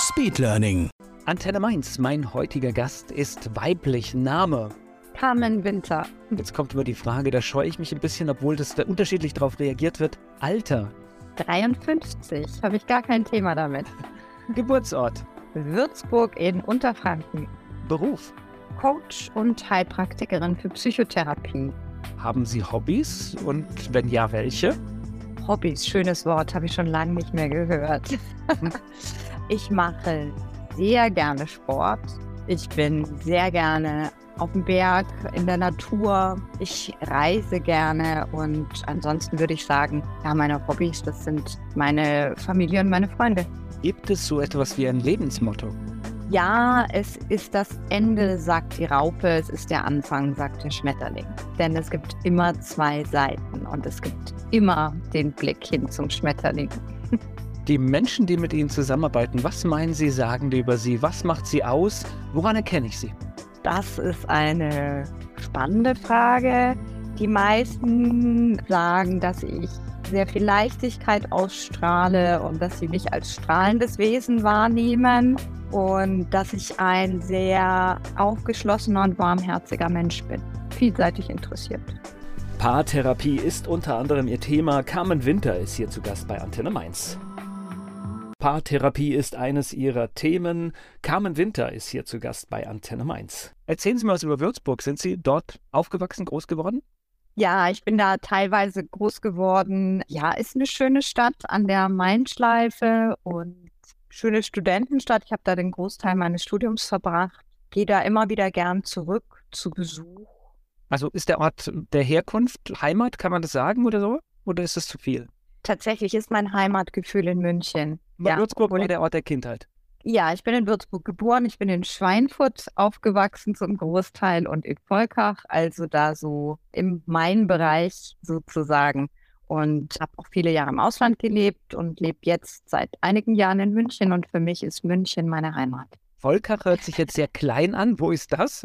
Speedlearning. Antenne Mainz, mein heutiger Gast ist weiblich. Name. Carmen Winter. Jetzt kommt immer die Frage, da scheue ich mich ein bisschen, obwohl das da unterschiedlich darauf reagiert wird. Alter. 53. Habe ich gar kein Thema damit. Geburtsort. Würzburg in Unterfranken. Beruf. Coach und Heilpraktikerin für Psychotherapie. Haben Sie Hobbys und wenn ja, welche? Hobbys, schönes Wort, habe ich schon lange nicht mehr gehört. ich mache sehr gerne Sport. Ich bin sehr gerne auf dem Berg, in der Natur. Ich reise gerne und ansonsten würde ich sagen, ja, meine Hobbys, das sind meine Familie und meine Freunde. Gibt es so etwas wie ein Lebensmotto? Ja, es ist das Ende, sagt die Raupe, es ist der Anfang, sagt der Schmetterling. Denn es gibt immer zwei Seiten und es gibt immer den Blick hin zum Schmetterling. Die Menschen, die mit Ihnen zusammenarbeiten, was meinen Sie, sagen die über Sie? Was macht Sie aus? Woran erkenne ich Sie? Das ist eine spannende Frage. Die meisten sagen, dass ich sehr viel Leichtigkeit ausstrahle und dass sie mich als strahlendes Wesen wahrnehmen und dass ich ein sehr aufgeschlossener und warmherziger Mensch bin, vielseitig interessiert. Paartherapie ist unter anderem ihr Thema. Carmen Winter ist hier zu Gast bei Antenne Mainz. Paartherapie ist eines ihrer Themen. Carmen Winter ist hier zu Gast bei Antenne Mainz. Erzählen Sie mir was über Würzburg. Sind Sie dort aufgewachsen, groß geworden? Ja, ich bin da teilweise groß geworden. Ja, ist eine schöne Stadt an der Main-Schleife und schöne Studentenstadt. Ich habe da den Großteil meines Studiums verbracht. Gehe da immer wieder gern zurück zu Besuch. Also ist der Ort der Herkunft Heimat, kann man das sagen oder so? Oder ist das zu viel? Tatsächlich ist mein Heimatgefühl in München. Ja, Würzburg war der Ort der Kindheit. Ja, ich bin in Würzburg geboren. Ich bin in Schweinfurt aufgewachsen zum Großteil und in Volkach, also da so im Main-Bereich sozusagen. Und habe auch viele Jahre im Ausland gelebt und lebe jetzt seit einigen Jahren in München. Und für mich ist München meine Heimat. Volkach hört sich jetzt sehr klein an. Wo ist das?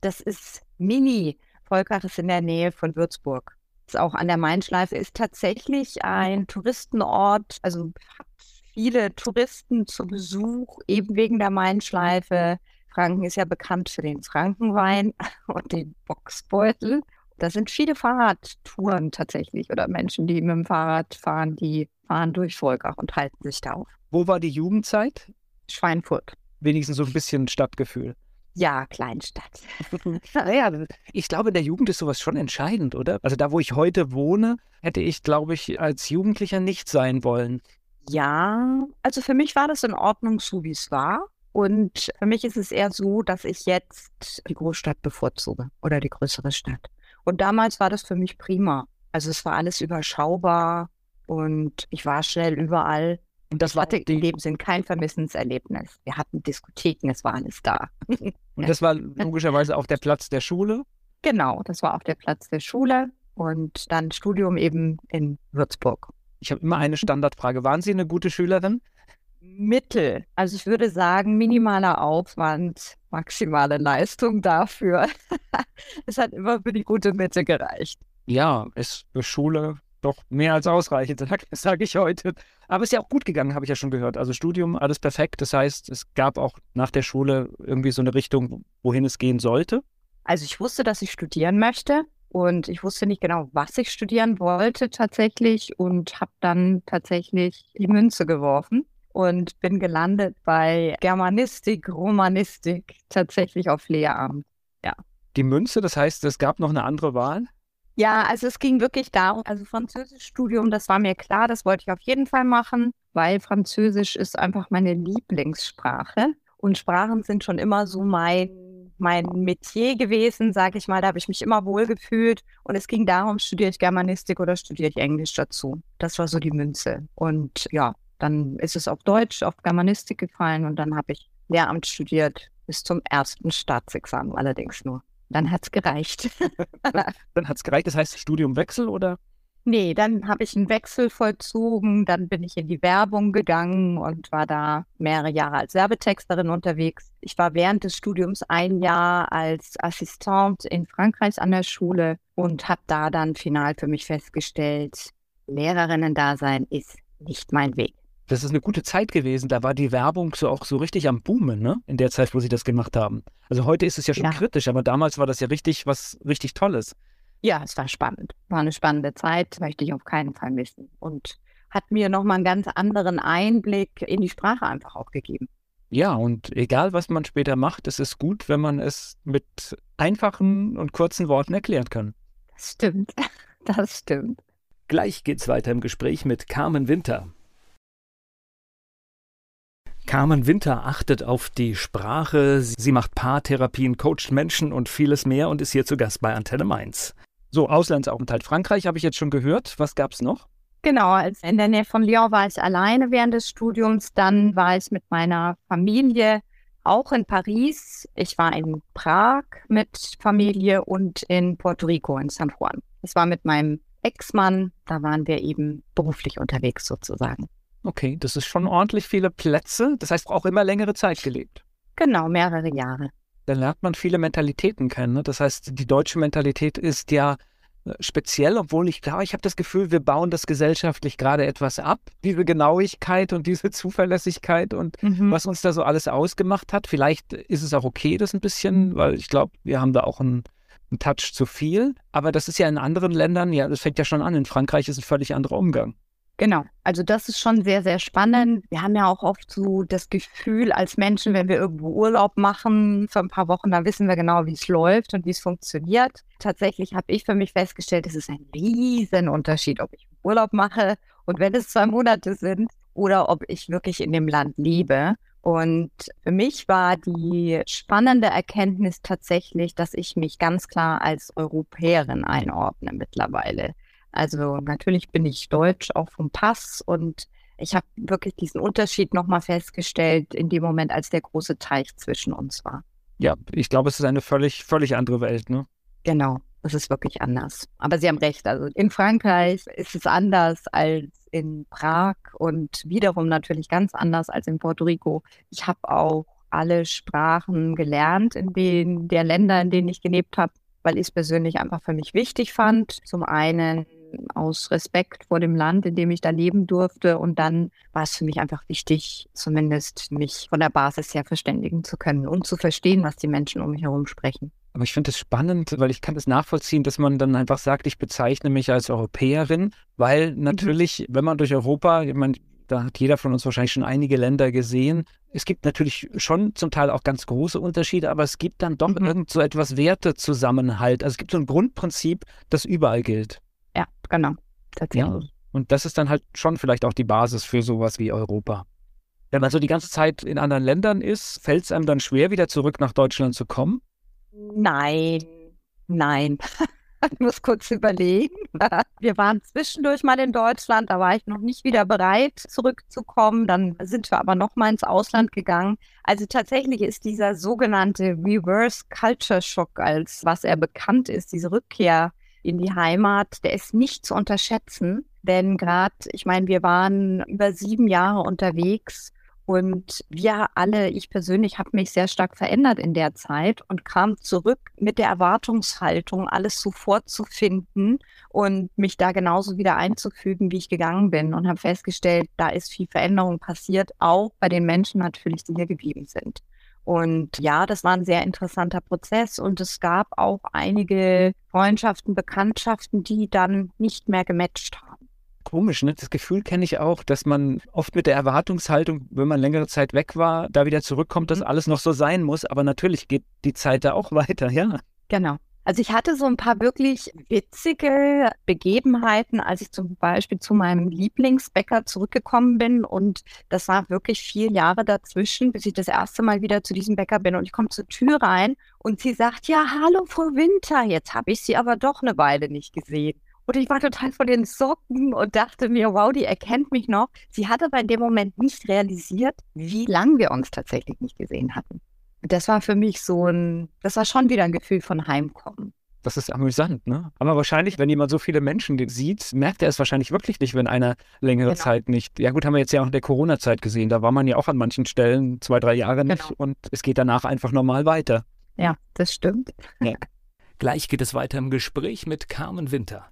Das ist Mini. Volkach ist in der Nähe von Würzburg. Ist auch an der Main-Schleife, ist tatsächlich ein Touristenort, also hat viele Touristen zu Besuch, eben wegen der Main-Schleife. Franken ist ja bekannt für den Frankenwein und den Boxbeutel. Da sind viele Fahrradtouren tatsächlich oder Menschen, die mit dem Fahrrad fahren, die fahren durch Volkach und halten sich da auf. Wo war die Jugendzeit? Schweinfurt. Wenigstens so ein bisschen Stadtgefühl. Ja, Kleinstadt. naja, ich glaube, in der Jugend ist sowas schon entscheidend, oder? Also da, wo ich heute wohne, hätte ich, glaube ich, als Jugendlicher nicht sein wollen. Ja, also für mich war das in Ordnung, so wie es war. Und für mich ist es eher so, dass ich jetzt die Großstadt bevorzuge oder die größere Stadt. Und damals war das für mich prima. Also es war alles überschaubar und ich war schnell überall. Und das war in dem Sinn kein Vermissenserlebnis. Wir hatten Diskotheken, es war alles da. Und das war logischerweise auch der Platz der Schule? Genau, das war auch der Platz der Schule und dann Studium eben in Würzburg. Ich habe immer eine Standardfrage. Waren Sie eine gute Schülerin? Mittel. Also ich würde sagen, minimaler Aufwand, maximale Leistung dafür. es hat immer für die gute Mitte gereicht. Ja, ist für Schule doch mehr als ausreichend, sage sag ich heute. Aber es ist ja auch gut gegangen, habe ich ja schon gehört. Also Studium, alles perfekt. Das heißt, es gab auch nach der Schule irgendwie so eine Richtung, wohin es gehen sollte. Also ich wusste, dass ich studieren möchte. Und ich wusste nicht genau, was ich studieren wollte tatsächlich und habe dann tatsächlich die Münze geworfen und bin gelandet bei Germanistik, Romanistik, tatsächlich auf Lehramt. Ja. Die Münze, das heißt, es gab noch eine andere Wahl? Ja, also es ging wirklich darum, also Französischstudium, das war mir klar, das wollte ich auf jeden Fall machen, weil Französisch ist einfach meine Lieblingssprache und Sprachen sind schon immer so mein mein Metier gewesen, sage ich mal. Da habe ich mich immer wohl gefühlt. Und es ging darum, studiere ich Germanistik oder studiere ich Englisch dazu. Das war so die Münze. Und ja, dann ist es auf Deutsch, auf Germanistik gefallen und dann habe ich Lehramt studiert bis zum ersten Staatsexamen allerdings nur. Dann hat es gereicht. dann hat es gereicht, das heißt Studiumwechsel oder? Nee, dann habe ich einen Wechsel vollzogen, dann bin ich in die Werbung gegangen und war da mehrere Jahre als Werbetexterin unterwegs. Ich war während des Studiums ein Jahr als Assistent in Frankreich an der Schule und habe da dann final für mich festgestellt, Lehrerinnen-Dasein ist nicht mein Weg. Das ist eine gute Zeit gewesen. Da war die Werbung so auch so richtig am Boomen, ne? In der Zeit, wo sie das gemacht haben. Also heute ist es ja schon ja. kritisch, aber damals war das ja richtig was richtig Tolles. Ja, es war spannend. War eine spannende Zeit, möchte ich auf keinen Fall missen. Und hat mir nochmal einen ganz anderen Einblick in die Sprache einfach auch gegeben. Ja, und egal was man später macht, es ist gut, wenn man es mit einfachen und kurzen Worten erklären kann. Das stimmt. Das stimmt. Gleich geht's weiter im Gespräch mit Carmen Winter. Carmen Winter achtet auf die Sprache, sie macht Paartherapien, coacht Menschen und vieles mehr und ist hier zu Gast bei Antenne Mainz. So, Auslandsaufenthalt Frankreich habe ich jetzt schon gehört. Was gab es noch? Genau, als in der Nähe von Lyon war ich alleine während des Studiums. Dann war ich mit meiner Familie auch in Paris. Ich war in Prag mit Familie und in Puerto Rico in San Juan. Das war mit meinem Ex-Mann. Da waren wir eben beruflich unterwegs sozusagen. Okay, das ist schon ordentlich viele Plätze. Das heißt, auch immer längere Zeit gelebt. Genau, mehrere Jahre dann lernt man viele Mentalitäten kennen. Ne? Das heißt, die deutsche Mentalität ist ja äh, speziell, obwohl ich glaube, ich habe das Gefühl, wir bauen das gesellschaftlich gerade etwas ab. Diese Genauigkeit und diese Zuverlässigkeit und mhm. was uns da so alles ausgemacht hat. Vielleicht ist es auch okay, das ein bisschen, weil ich glaube, wir haben da auch einen, einen Touch zu viel. Aber das ist ja in anderen Ländern, ja, das fängt ja schon an. In Frankreich ist ein völlig anderer Umgang. Genau, also das ist schon sehr, sehr spannend. Wir haben ja auch oft so das Gefühl als Menschen, wenn wir irgendwo Urlaub machen für ein paar Wochen, dann wissen wir genau, wie es läuft und wie es funktioniert. Tatsächlich habe ich für mich festgestellt, es ist ein Riesenunterschied, ob ich Urlaub mache und wenn es zwei Monate sind oder ob ich wirklich in dem Land lebe. Und für mich war die spannende Erkenntnis tatsächlich, dass ich mich ganz klar als Europäerin einordne mittlerweile. Also natürlich bin ich deutsch, auch vom Pass und ich habe wirklich diesen Unterschied nochmal festgestellt in dem Moment, als der große Teich zwischen uns war. Ja, ich glaube, es ist eine völlig, völlig andere Welt, ne? Genau, es ist wirklich anders. Aber Sie haben recht, also in Frankreich ist es anders als in Prag und wiederum natürlich ganz anders als in Puerto Rico. Ich habe auch alle Sprachen gelernt in den der Länder, in denen ich gelebt habe, weil ich es persönlich einfach für mich wichtig fand. Zum einen aus Respekt vor dem Land, in dem ich da leben durfte. Und dann war es für mich einfach wichtig, zumindest mich von der Basis her verständigen zu können und zu verstehen, was die Menschen um mich herum sprechen. Aber ich finde es spannend, weil ich kann es das nachvollziehen, dass man dann einfach sagt, ich bezeichne mich als Europäerin, weil mhm. natürlich, mhm. wenn man durch Europa, ich meine, da hat jeder von uns wahrscheinlich schon einige Länder gesehen. Es gibt natürlich schon zum Teil auch ganz große Unterschiede, aber es gibt dann doch mhm. irgend so etwas Wertezusammenhalt. Also es gibt so ein Grundprinzip, das überall gilt. Genau. Tatsächlich. Ja, und das ist dann halt schon vielleicht auch die Basis für sowas wie Europa. Wenn man so die ganze Zeit in anderen Ländern ist, fällt es einem dann schwer, wieder zurück nach Deutschland zu kommen? Nein, nein. Ich muss kurz überlegen. Wir waren zwischendurch mal in Deutschland, da war ich noch nicht wieder bereit, zurückzukommen. Dann sind wir aber noch mal ins Ausland gegangen. Also tatsächlich ist dieser sogenannte Reverse Culture Shock, als was er bekannt ist, diese Rückkehr in die Heimat, der ist nicht zu unterschätzen. Denn gerade, ich meine, wir waren über sieben Jahre unterwegs und wir alle, ich persönlich, habe mich sehr stark verändert in der Zeit und kam zurück mit der Erwartungshaltung, alles sofort zu finden und mich da genauso wieder einzufügen, wie ich gegangen bin und habe festgestellt, da ist viel Veränderung passiert, auch bei den Menschen natürlich, die hier geblieben sind. Und ja, das war ein sehr interessanter Prozess und es gab auch einige Freundschaften, Bekanntschaften, die dann nicht mehr gematcht haben. Komisch, ne? Das Gefühl kenne ich auch, dass man oft mit der Erwartungshaltung, wenn man längere Zeit weg war, da wieder zurückkommt, dass mhm. alles noch so sein muss. Aber natürlich geht die Zeit da auch weiter, ja. Genau. Also ich hatte so ein paar wirklich witzige Begebenheiten, als ich zum Beispiel zu meinem Lieblingsbäcker zurückgekommen bin. Und das war wirklich vier Jahre dazwischen, bis ich das erste Mal wieder zu diesem Bäcker bin. Und ich komme zur Tür rein und sie sagt, ja, hallo Frau Winter, jetzt habe ich Sie aber doch eine Weile nicht gesehen. Und ich war total von den Socken und dachte mir, wow, die erkennt mich noch. Sie hat aber in dem Moment nicht realisiert, wie lange wir uns tatsächlich nicht gesehen hatten. Das war für mich so ein, das war schon wieder ein Gefühl von Heimkommen. Das ist amüsant, ne? Aber wahrscheinlich, wenn jemand so viele Menschen sieht, merkt er es wahrscheinlich wirklich nicht, wenn einer längere genau. Zeit nicht. Ja, gut, haben wir jetzt ja auch in der Corona-Zeit gesehen. Da war man ja auch an manchen Stellen zwei, drei Jahre nicht genau. und es geht danach einfach normal weiter. Ja, das stimmt. Ja. Gleich geht es weiter im Gespräch mit Carmen Winter.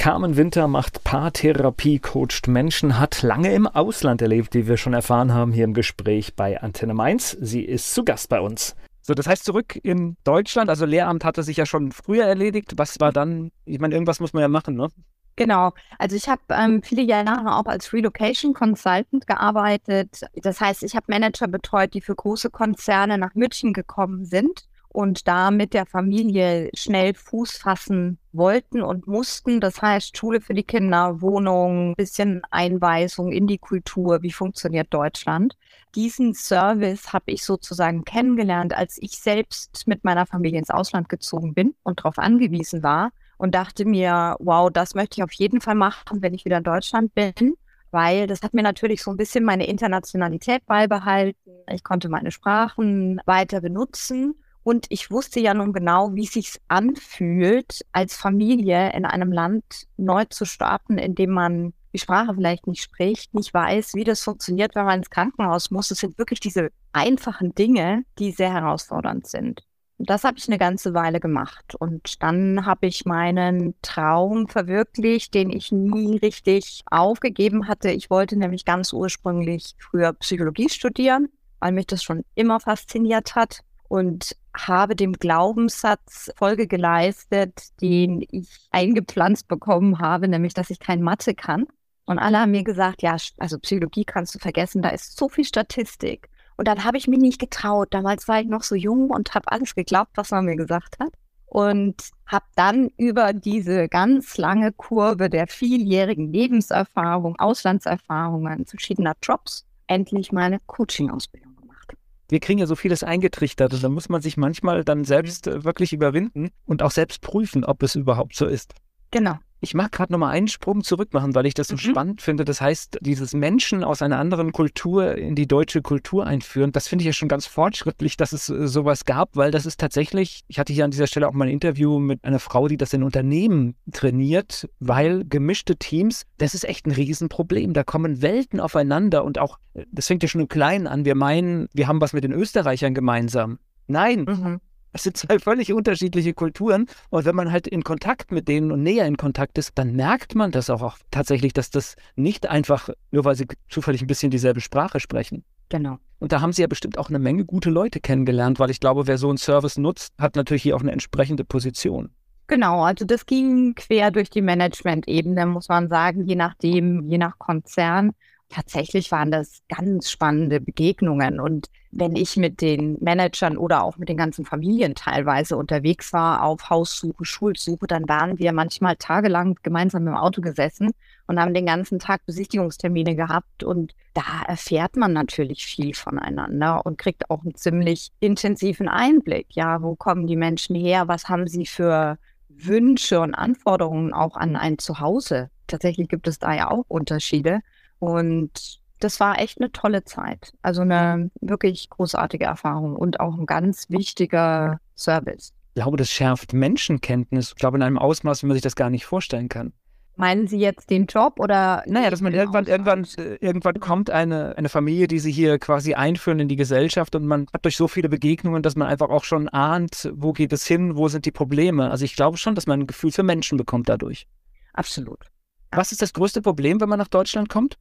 Carmen Winter macht Paartherapie, coacht Menschen, hat lange im Ausland erlebt, wie wir schon erfahren haben hier im Gespräch bei Antenne Mainz. Sie ist zu Gast bei uns. So, das heißt zurück in Deutschland, also Lehramt hatte sich ja schon früher erledigt. Was war dann, ich meine, irgendwas muss man ja machen, ne? Genau. Also ich habe ähm, viele Jahre auch als Relocation Consultant gearbeitet. Das heißt, ich habe Manager betreut, die für große Konzerne nach München gekommen sind und da mit der Familie schnell Fuß fassen wollten und mussten. Das heißt, Schule für die Kinder, Wohnung, bisschen Einweisung in die Kultur, wie funktioniert Deutschland. Diesen Service habe ich sozusagen kennengelernt, als ich selbst mit meiner Familie ins Ausland gezogen bin und darauf angewiesen war und dachte mir, wow, das möchte ich auf jeden Fall machen, wenn ich wieder in Deutschland bin weil das hat mir natürlich so ein bisschen meine Internationalität beibehalten. Ich konnte meine Sprachen weiter benutzen und ich wusste ja nun genau, wie sich anfühlt, als Familie in einem Land neu zu starten, in dem man die Sprache vielleicht nicht spricht, nicht weiß, wie das funktioniert, wenn man ins Krankenhaus muss. Das sind wirklich diese einfachen Dinge, die sehr herausfordernd sind. Und das habe ich eine ganze Weile gemacht. Und dann habe ich meinen Traum verwirklicht, den ich nie richtig aufgegeben hatte. Ich wollte nämlich ganz ursprünglich früher Psychologie studieren, weil mich das schon immer fasziniert hat und habe dem Glaubenssatz Folge geleistet, den ich eingepflanzt bekommen habe, nämlich, dass ich kein Mathe kann. Und alle haben mir gesagt, ja, also Psychologie kannst du vergessen, da ist so viel Statistik. Und dann habe ich mich nicht getraut. Damals war ich noch so jung und habe alles geglaubt, was man mir gesagt hat. Und habe dann über diese ganz lange Kurve der vieljährigen Lebenserfahrung, Auslandserfahrungen, verschiedener Jobs endlich meine Coaching-Ausbildung wir kriegen ja so vieles eingetrichtert und da muss man sich manchmal dann selbst äh, wirklich überwinden und auch selbst prüfen, ob es überhaupt so ist. Genau. Ich mag gerade nochmal einen Sprung zurück machen, weil ich das so mhm. spannend finde. Das heißt, dieses Menschen aus einer anderen Kultur in die deutsche Kultur einführen, das finde ich ja schon ganz fortschrittlich, dass es äh, sowas gab, weil das ist tatsächlich, ich hatte hier an dieser Stelle auch mal ein Interview mit einer Frau, die das in Unternehmen trainiert, weil gemischte Teams, das ist echt ein Riesenproblem. Da kommen Welten aufeinander und auch, äh, das fängt ja schon im Kleinen an. Wir meinen, wir haben was mit den Österreichern gemeinsam. Nein, mhm. Es sind zwei völlig unterschiedliche Kulturen. Und wenn man halt in Kontakt mit denen und näher in Kontakt ist, dann merkt man das auch, auch tatsächlich, dass das nicht einfach, nur weil sie zufällig ein bisschen dieselbe Sprache sprechen. Genau. Und da haben sie ja bestimmt auch eine Menge gute Leute kennengelernt, weil ich glaube, wer so einen Service nutzt, hat natürlich hier auch eine entsprechende Position. Genau, also das ging quer durch die Management-Ebene, muss man sagen, je nachdem, je nach Konzern tatsächlich waren das ganz spannende Begegnungen. Und wenn ich mit den Managern oder auch mit den ganzen Familien teilweise unterwegs war auf Haussuche, Schulsuche, dann waren wir manchmal tagelang gemeinsam im Auto gesessen und haben den ganzen Tag Besichtigungstermine gehabt. Und da erfährt man natürlich viel voneinander und kriegt auch einen ziemlich intensiven Einblick. Ja, wo kommen die Menschen her? Was haben sie für Wünsche und Anforderungen auch an ein Zuhause? Tatsächlich gibt es da ja auch Unterschiede. Und das war echt eine tolle Zeit. Also eine wirklich großartige Erfahrung und auch ein ganz wichtiger Service. Ich glaube, das schärft Menschenkenntnis. Ich glaube, in einem Ausmaß, wie man sich das gar nicht vorstellen kann. Meinen Sie jetzt den Job oder? Naja, dass man irgendwann, irgendwann, äh, irgendwann kommt eine, eine Familie, die sie hier quasi einführen in die Gesellschaft und man hat durch so viele Begegnungen, dass man einfach auch schon ahnt, wo geht es hin, wo sind die Probleme. Also ich glaube schon, dass man ein Gefühl für Menschen bekommt dadurch. Absolut. Was ist das größte Problem, wenn man nach Deutschland kommt?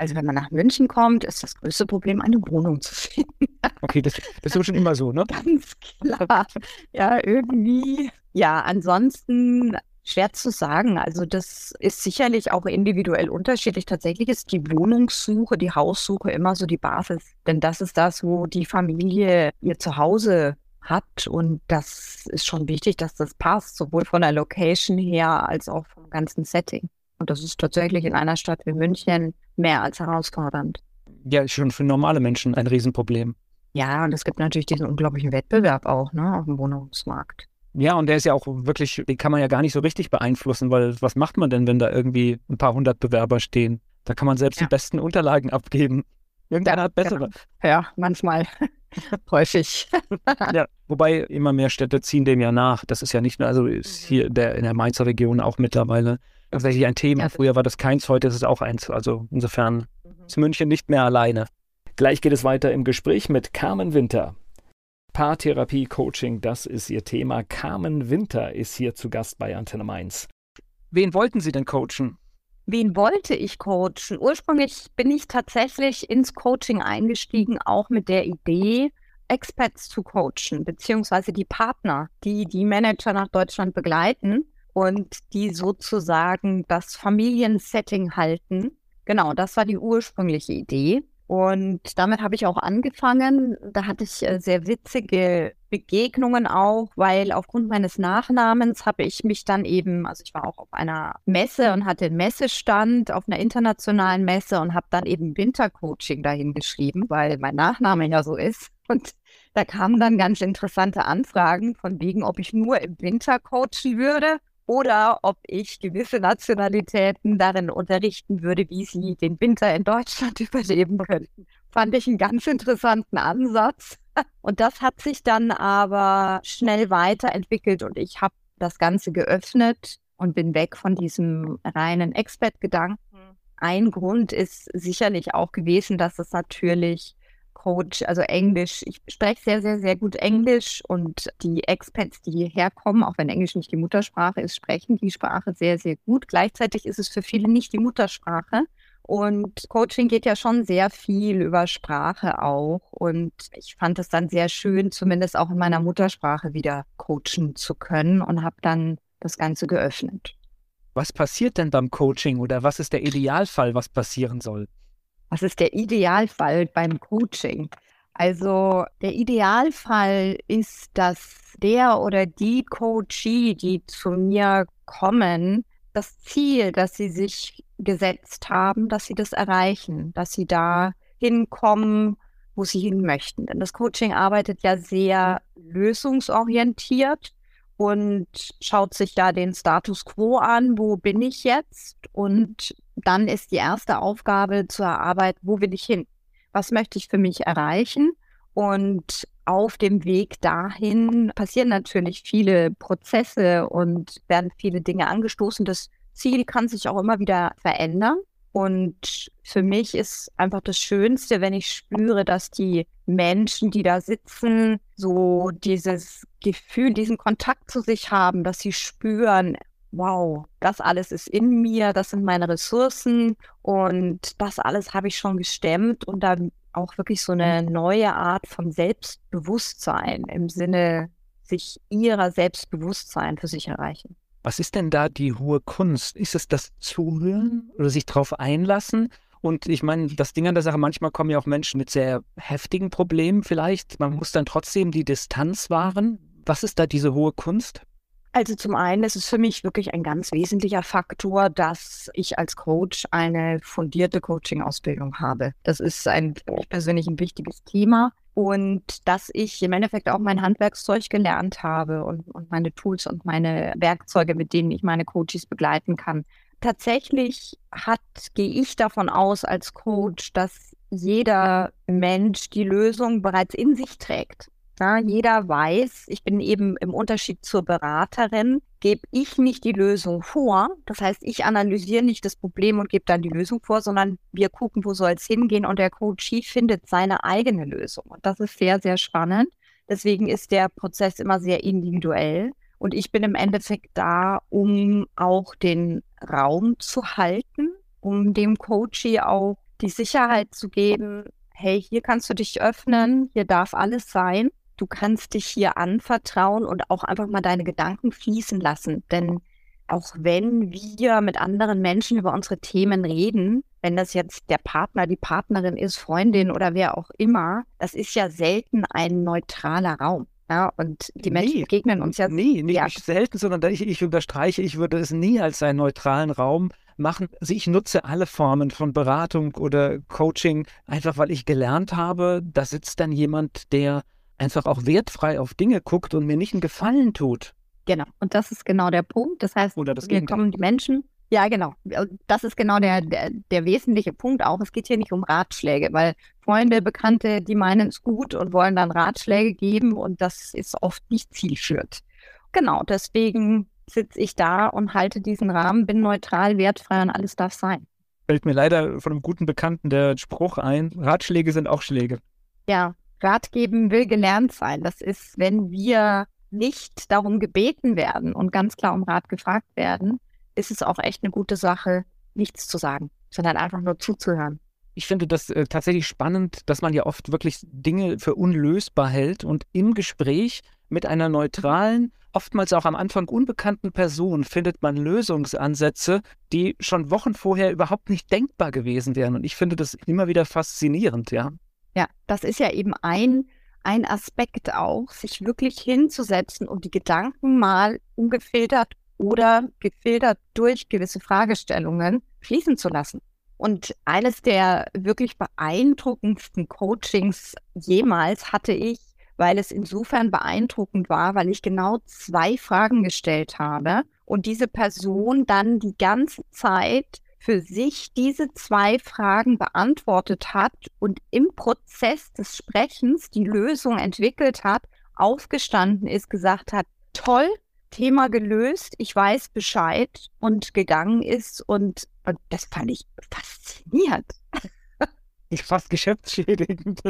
Also wenn man nach München kommt, ist das größte Problem, eine Wohnung zu finden. Okay, das, das ist schon immer so, ne? Ganz klar. Ja, irgendwie. Ja, ansonsten schwer zu sagen. Also das ist sicherlich auch individuell unterschiedlich. Tatsächlich ist die Wohnungssuche, die Haussuche immer so die Basis. Denn das ist das, wo die Familie ihr Zuhause hat. Und das ist schon wichtig, dass das passt, sowohl von der Location her als auch vom ganzen Setting. Und das ist tatsächlich in einer Stadt wie München mehr als herausfordernd. Ja, schon für normale Menschen ein Riesenproblem. Ja, und es gibt natürlich diesen unglaublichen Wettbewerb auch ne, auf dem Wohnungsmarkt. Ja, und der ist ja auch wirklich, den kann man ja gar nicht so richtig beeinflussen, weil was macht man denn, wenn da irgendwie ein paar hundert Bewerber stehen? Da kann man selbst ja. die besten Unterlagen abgeben. Irgendeiner hat bessere. Genau. Ja, manchmal. Häufig. ja, wobei immer mehr Städte ziehen dem ja nach. Das ist ja nicht nur, also ist hier der, in der Mainzer Region auch mittlerweile tatsächlich ein Thema. Früher war das keins, heute ist es auch eins. Also insofern mhm. ist München nicht mehr alleine. Gleich geht es weiter im Gespräch mit Carmen Winter. Paartherapie, Coaching, das ist ihr Thema. Carmen Winter ist hier zu Gast bei Antenne Mainz. Wen wollten Sie denn coachen? Wen wollte ich coachen? Ursprünglich bin ich tatsächlich ins Coaching eingestiegen, auch mit der Idee, Experts zu coachen, beziehungsweise die Partner, die die Manager nach Deutschland begleiten und die sozusagen das Familiensetting halten. Genau, das war die ursprüngliche Idee. Und damit habe ich auch angefangen. Da hatte ich äh, sehr witzige Begegnungen auch, weil aufgrund meines Nachnamens habe ich mich dann eben, also ich war auch auf einer Messe und hatte einen Messestand auf einer internationalen Messe und habe dann eben Wintercoaching dahin geschrieben, weil mein Nachname ja so ist. Und da kamen dann ganz interessante Anfragen von wegen, ob ich nur im Winter coachen würde oder ob ich gewisse Nationalitäten darin unterrichten würde, wie sie den Winter in Deutschland überleben könnten. Fand ich einen ganz interessanten Ansatz. Und das hat sich dann aber schnell weiterentwickelt und ich habe das Ganze geöffnet und bin weg von diesem reinen Expert-Gedanken. Ein Grund ist sicherlich auch gewesen, dass es natürlich Coach, also Englisch. Ich spreche sehr, sehr, sehr gut Englisch und die Expats, die hierher kommen, auch wenn Englisch nicht die Muttersprache ist, sprechen die Sprache sehr, sehr gut. Gleichzeitig ist es für viele nicht die Muttersprache. Und Coaching geht ja schon sehr viel über Sprache auch. Und ich fand es dann sehr schön, zumindest auch in meiner Muttersprache wieder coachen zu können und habe dann das Ganze geöffnet. Was passiert denn beim Coaching oder was ist der Idealfall, was passieren soll? Was ist der Idealfall beim Coaching? Also der Idealfall ist, dass der oder die Coachee, die zu mir kommen, das Ziel, das sie sich gesetzt haben, dass sie das erreichen, dass sie da hinkommen, wo sie hin möchten. Denn das Coaching arbeitet ja sehr lösungsorientiert und schaut sich da den Status quo an, wo bin ich jetzt und dann ist die erste Aufgabe zu erarbeiten, wo will ich hin? Was möchte ich für mich erreichen? Und auf dem Weg dahin passieren natürlich viele Prozesse und werden viele Dinge angestoßen. Das Ziel kann sich auch immer wieder verändern. Und für mich ist einfach das Schönste, wenn ich spüre, dass die Menschen, die da sitzen, so dieses Gefühl, diesen Kontakt zu sich haben, dass sie spüren, wow, das alles ist in mir, das sind meine Ressourcen und das alles habe ich schon gestemmt und dann auch wirklich so eine neue Art von Selbstbewusstsein im Sinne sich ihrer Selbstbewusstsein für sich erreichen. Was ist denn da die hohe Kunst? Ist es das Zuhören oder sich darauf einlassen? Und ich meine, das Ding an der Sache, manchmal kommen ja auch Menschen mit sehr heftigen Problemen vielleicht. Man muss dann trotzdem die Distanz wahren. Was ist da diese hohe Kunst? Also zum einen ist es für mich wirklich ein ganz wesentlicher Faktor, dass ich als Coach eine fundierte Coaching-Ausbildung habe. Das ist ein persönlich ein wichtiges Thema und dass ich im Endeffekt auch mein Handwerkszeug gelernt habe und, und meine Tools und meine Werkzeuge, mit denen ich meine Coaches begleiten kann. Tatsächlich hat, gehe ich davon aus als Coach, dass jeder Mensch die Lösung bereits in sich trägt. Ja, jeder weiß, ich bin eben im Unterschied zur Beraterin, gebe ich nicht die Lösung vor. Das heißt, ich analysiere nicht das Problem und gebe dann die Lösung vor, sondern wir gucken, wo soll es hingehen und der Coach findet seine eigene Lösung. Und das ist sehr, sehr spannend. Deswegen ist der Prozess immer sehr individuell. Und ich bin im Endeffekt da, um auch den Raum zu halten, um dem Coachie auch die Sicherheit zu geben, hey, hier kannst du dich öffnen, hier darf alles sein du kannst dich hier anvertrauen und auch einfach mal deine Gedanken fließen lassen. Denn auch wenn wir mit anderen Menschen über unsere Themen reden, wenn das jetzt der Partner, die Partnerin ist, Freundin oder wer auch immer, das ist ja selten ein neutraler Raum. Ja, und die Menschen nee, begegnen uns ja. Nee, nicht, ja. nicht selten, sondern ich, ich unterstreiche, ich würde es nie als einen neutralen Raum machen. Also ich nutze alle Formen von Beratung oder Coaching, einfach weil ich gelernt habe, da sitzt dann jemand, der einfach auch wertfrei auf Dinge guckt und mir nicht einen Gefallen tut. Genau. Und das ist genau der Punkt. Das heißt, Oder das wir kommen die Menschen. Ja, genau. Das ist genau der, der, der wesentliche Punkt auch. Es geht hier nicht um Ratschläge, weil Freunde, Bekannte, die meinen es gut und wollen dann Ratschläge geben und das ist oft nicht zielführend. Genau, deswegen sitze ich da und halte diesen Rahmen, bin neutral, wertfrei und alles darf sein. Fällt mir leider von einem guten Bekannten der Spruch ein, Ratschläge sind auch Schläge. Ja, Rat geben will gelernt sein. Das ist, wenn wir nicht darum gebeten werden und ganz klar um Rat gefragt werden, ist es auch echt eine gute Sache, nichts zu sagen, sondern einfach nur zuzuhören. Ich finde das äh, tatsächlich spannend, dass man ja oft wirklich Dinge für unlösbar hält und im Gespräch mit einer neutralen, oftmals auch am Anfang unbekannten Person findet man Lösungsansätze, die schon Wochen vorher überhaupt nicht denkbar gewesen wären. Und ich finde das immer wieder faszinierend, ja. Ja, das ist ja eben ein, ein Aspekt auch, sich wirklich hinzusetzen und die Gedanken mal ungefiltert oder gefiltert durch gewisse Fragestellungen fließen zu lassen. Und eines der wirklich beeindruckendsten Coachings jemals hatte ich, weil es insofern beeindruckend war, weil ich genau zwei Fragen gestellt habe und diese Person dann die ganze Zeit für sich diese zwei Fragen beantwortet hat und im Prozess des Sprechens die Lösung entwickelt hat, aufgestanden ist, gesagt hat, toll, Thema gelöst, ich weiß Bescheid und gegangen ist und, und das fand ich faszinierend. Ich fast geschäftsschädigend.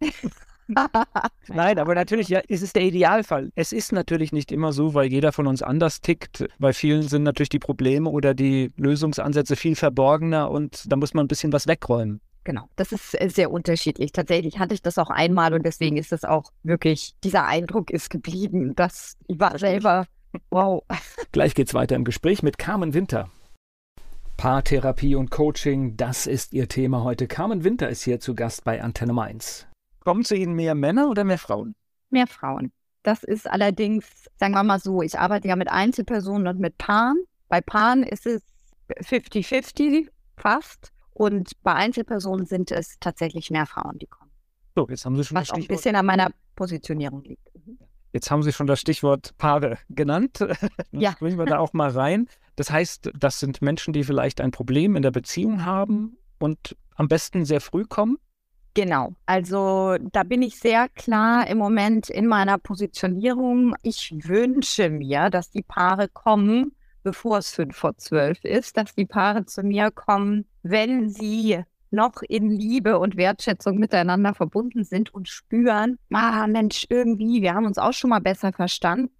Nein, aber natürlich ja, ist es der Idealfall. Es ist natürlich nicht immer so, weil jeder von uns anders tickt. Bei vielen sind natürlich die Probleme oder die Lösungsansätze viel verborgener und da muss man ein bisschen was wegräumen. Genau, das ist äh, sehr unterschiedlich. Tatsächlich hatte ich das auch einmal und deswegen ist es auch wirklich, dieser Eindruck ist geblieben, dass ich war selber, wow. Gleich geht's weiter im Gespräch mit Carmen Winter. Paartherapie und Coaching, das ist ihr Thema heute. Carmen Winter ist hier zu Gast bei Antenne Mainz. Kommen zu Ihnen mehr Männer oder mehr Frauen? Mehr Frauen. Das ist allerdings, sagen wir mal so, ich arbeite ja mit Einzelpersonen und mit Paaren. Bei Paaren ist es 50-50 fast. Und bei Einzelpersonen sind es tatsächlich mehr Frauen, die kommen. So, jetzt haben Sie schon Was das auch ein Stichwort, bisschen an meiner Positionierung liegt. Mhm. jetzt haben Sie schon das Stichwort Paare genannt. Dann Ja. springen wir da auch mal rein. Das heißt, das sind Menschen, die vielleicht ein Problem in der Beziehung haben und am besten sehr früh kommen. Genau, also da bin ich sehr klar im Moment in meiner Positionierung. Ich wünsche mir, dass die Paare kommen, bevor es fünf vor zwölf ist, dass die Paare zu mir kommen, wenn sie noch in Liebe und Wertschätzung miteinander verbunden sind und spüren, ah Mensch, irgendwie, wir haben uns auch schon mal besser verstanden.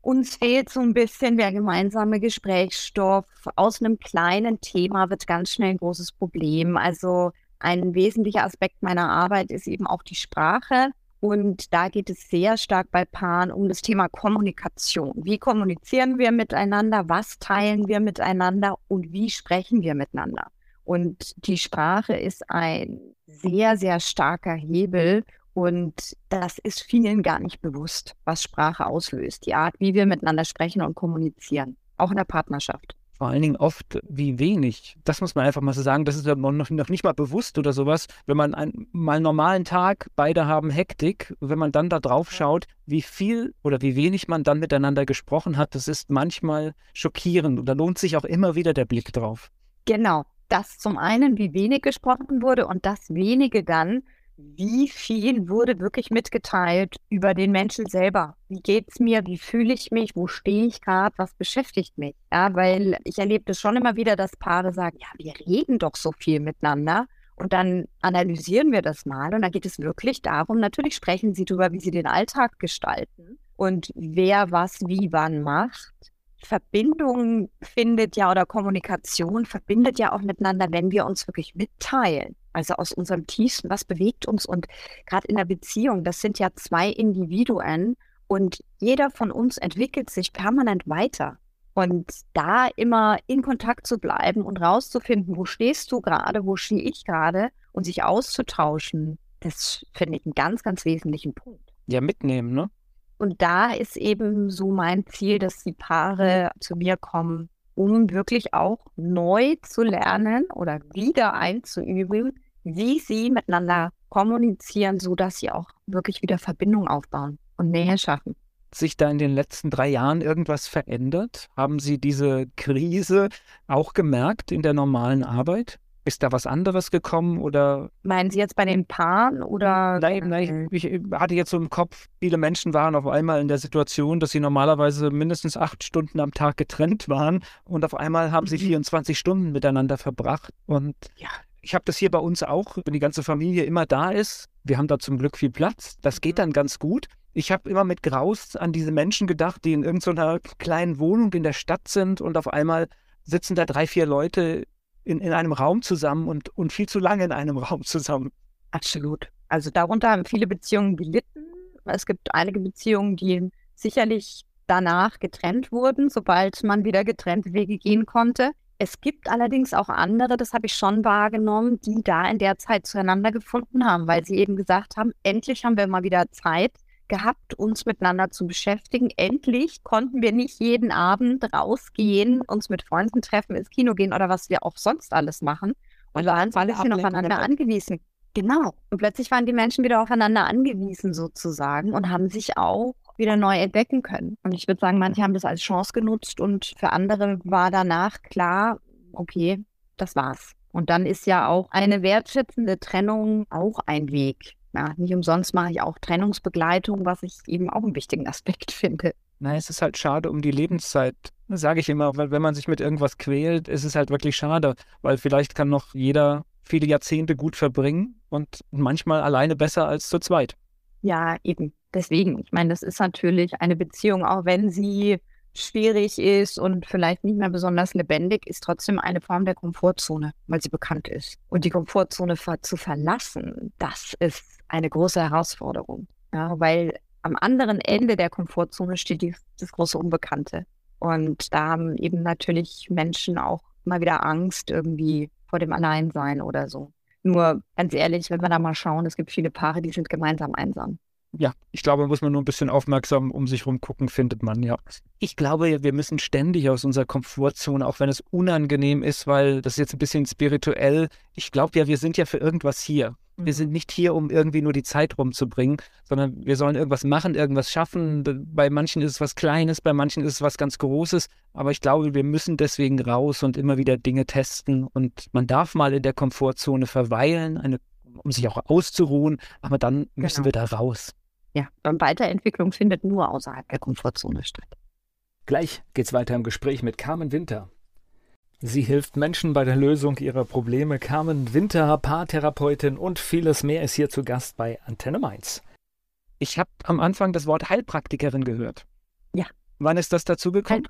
Uns fehlt so ein bisschen der gemeinsame Gesprächsstoff. Aus einem kleinen Thema wird ganz schnell ein großes Problem. Also ein wesentlicher Aspekt meiner Arbeit ist eben auch die Sprache. Und da geht es sehr stark bei Paaren um das Thema Kommunikation. Wie kommunizieren wir miteinander? Was teilen wir miteinander? Und wie sprechen wir miteinander? Und die Sprache ist ein sehr, sehr starker Hebel. Und das ist vielen gar nicht bewusst, was Sprache auslöst. Die Art, wie wir miteinander sprechen und kommunizieren. Auch in der Partnerschaft vor allen Dingen oft, wie wenig. Das muss man einfach mal so sagen. Das ist ja noch, noch nicht mal bewusst oder sowas. Wenn man einen mal einen normalen Tag, beide haben Hektik, wenn man dann da drauf schaut, wie viel oder wie wenig man dann miteinander gesprochen hat, das ist manchmal schockierend. Und da lohnt sich auch immer wieder der Blick drauf. Genau. Das zum einen, wie wenig gesprochen wurde und das wenige dann, wie viel wurde wirklich mitgeteilt über den Menschen selber? Wie geht's mir? Wie fühle ich mich? Wo stehe ich gerade? Was beschäftigt mich? Ja, weil ich erlebe das schon immer wieder, dass Paare sagen, ja, wir reden doch so viel miteinander. Und dann analysieren wir das mal und dann geht es wirklich darum, natürlich sprechen sie darüber, wie sie den Alltag gestalten und wer was wie wann macht. Verbindung findet ja oder Kommunikation verbindet ja auch miteinander, wenn wir uns wirklich mitteilen. Also aus unserem Tiefsten, was bewegt uns und gerade in der Beziehung, das sind ja zwei Individuen und jeder von uns entwickelt sich permanent weiter. Und da immer in Kontakt zu bleiben und rauszufinden, wo stehst du gerade, wo stehe ich gerade und sich auszutauschen, das finde ich einen ganz, ganz wesentlichen Punkt. Ja, mitnehmen, ne? Und da ist eben so mein Ziel, dass die Paare zu mir kommen, um wirklich auch neu zu lernen oder wieder einzuüben, wie sie miteinander kommunizieren, so dass sie auch wirklich wieder Verbindung aufbauen und Nähe schaffen. sich da in den letzten drei Jahren irgendwas verändert? Haben Sie diese Krise auch gemerkt in der normalen Arbeit? Ist da was anderes gekommen oder? Meinen Sie jetzt bei den Paaren oder? Nein, nein, ich, ich hatte jetzt so im Kopf, viele Menschen waren auf einmal in der Situation, dass sie normalerweise mindestens acht Stunden am Tag getrennt waren und auf einmal haben sie 24 mhm. Stunden miteinander verbracht. Und ja, ich habe das hier bei uns auch, wenn die ganze Familie immer da ist. Wir haben da zum Glück viel Platz. Das geht mhm. dann ganz gut. Ich habe immer mit Graus an diese Menschen gedacht, die in irgendeiner kleinen Wohnung in der Stadt sind und auf einmal sitzen da drei, vier Leute in, in einem Raum zusammen und, und viel zu lange in einem Raum zusammen. Absolut. Also darunter haben viele Beziehungen gelitten. Es gibt einige Beziehungen, die sicherlich danach getrennt wurden, sobald man wieder getrennte Wege gehen konnte. Es gibt allerdings auch andere, das habe ich schon wahrgenommen, die da in der Zeit zueinander gefunden haben, weil sie eben gesagt haben, endlich haben wir mal wieder Zeit, gehabt, uns miteinander zu beschäftigen. Endlich konnten wir nicht jeden Abend rausgehen, uns mit Freunden treffen, ins Kino gehen oder was wir auch sonst alles machen. Und waren alle bisschen aufeinander angewiesen. Genau. Und plötzlich waren die Menschen wieder aufeinander angewiesen sozusagen und haben sich auch wieder neu entdecken können. Und ich würde sagen, manche haben das als Chance genutzt und für andere war danach klar, okay, das war's. Und dann ist ja auch eine wertschätzende Trennung auch ein Weg. Ja, nicht umsonst mache ich auch Trennungsbegleitung, was ich eben auch einen wichtigen Aspekt finde. Na, es ist halt schade um die Lebenszeit, sage ich immer, weil wenn man sich mit irgendwas quält, ist es halt wirklich schade, weil vielleicht kann noch jeder viele Jahrzehnte gut verbringen und manchmal alleine besser als zu zweit. Ja, eben. Deswegen, ich meine, das ist natürlich eine Beziehung, auch wenn sie schwierig ist und vielleicht nicht mehr besonders lebendig, ist trotzdem eine Form der Komfortzone, weil sie bekannt ist. Und die Komfortzone zu verlassen, das ist eine große Herausforderung, ja, weil am anderen Ende der Komfortzone steht die, das große Unbekannte. Und da haben eben natürlich Menschen auch mal wieder Angst irgendwie vor dem Alleinsein oder so. Nur ganz ehrlich, wenn wir da mal schauen, es gibt viele Paare, die sind gemeinsam einsam ja, ich glaube, muss man nur ein bisschen aufmerksam um sich herum gucken, findet man, ja. Ich glaube, wir müssen ständig aus unserer Komfortzone, auch wenn es unangenehm ist, weil das ist jetzt ein bisschen spirituell. Ich glaube ja, wir sind ja für irgendwas hier. Wir sind mhm. nicht hier, um irgendwie nur die Zeit rumzubringen, sondern wir sollen irgendwas machen, irgendwas schaffen. Bei manchen ist es was Kleines, bei manchen ist es was ganz Großes. Aber ich glaube, wir müssen deswegen raus und immer wieder Dinge testen. Und man darf mal in der Komfortzone verweilen, eine, um sich auch auszuruhen. Aber dann müssen genau. wir da raus. Ja, und Weiterentwicklung findet nur außerhalb der Komfortzone statt. Gleich geht's weiter im Gespräch mit Carmen Winter. Sie hilft Menschen bei der Lösung ihrer Probleme. Carmen Winter, Paartherapeutin und vieles mehr ist hier zu Gast bei Antenne Mainz. Ich habe am Anfang das Wort Heilpraktikerin gehört. Ja. Wann ist das dazu gekommen?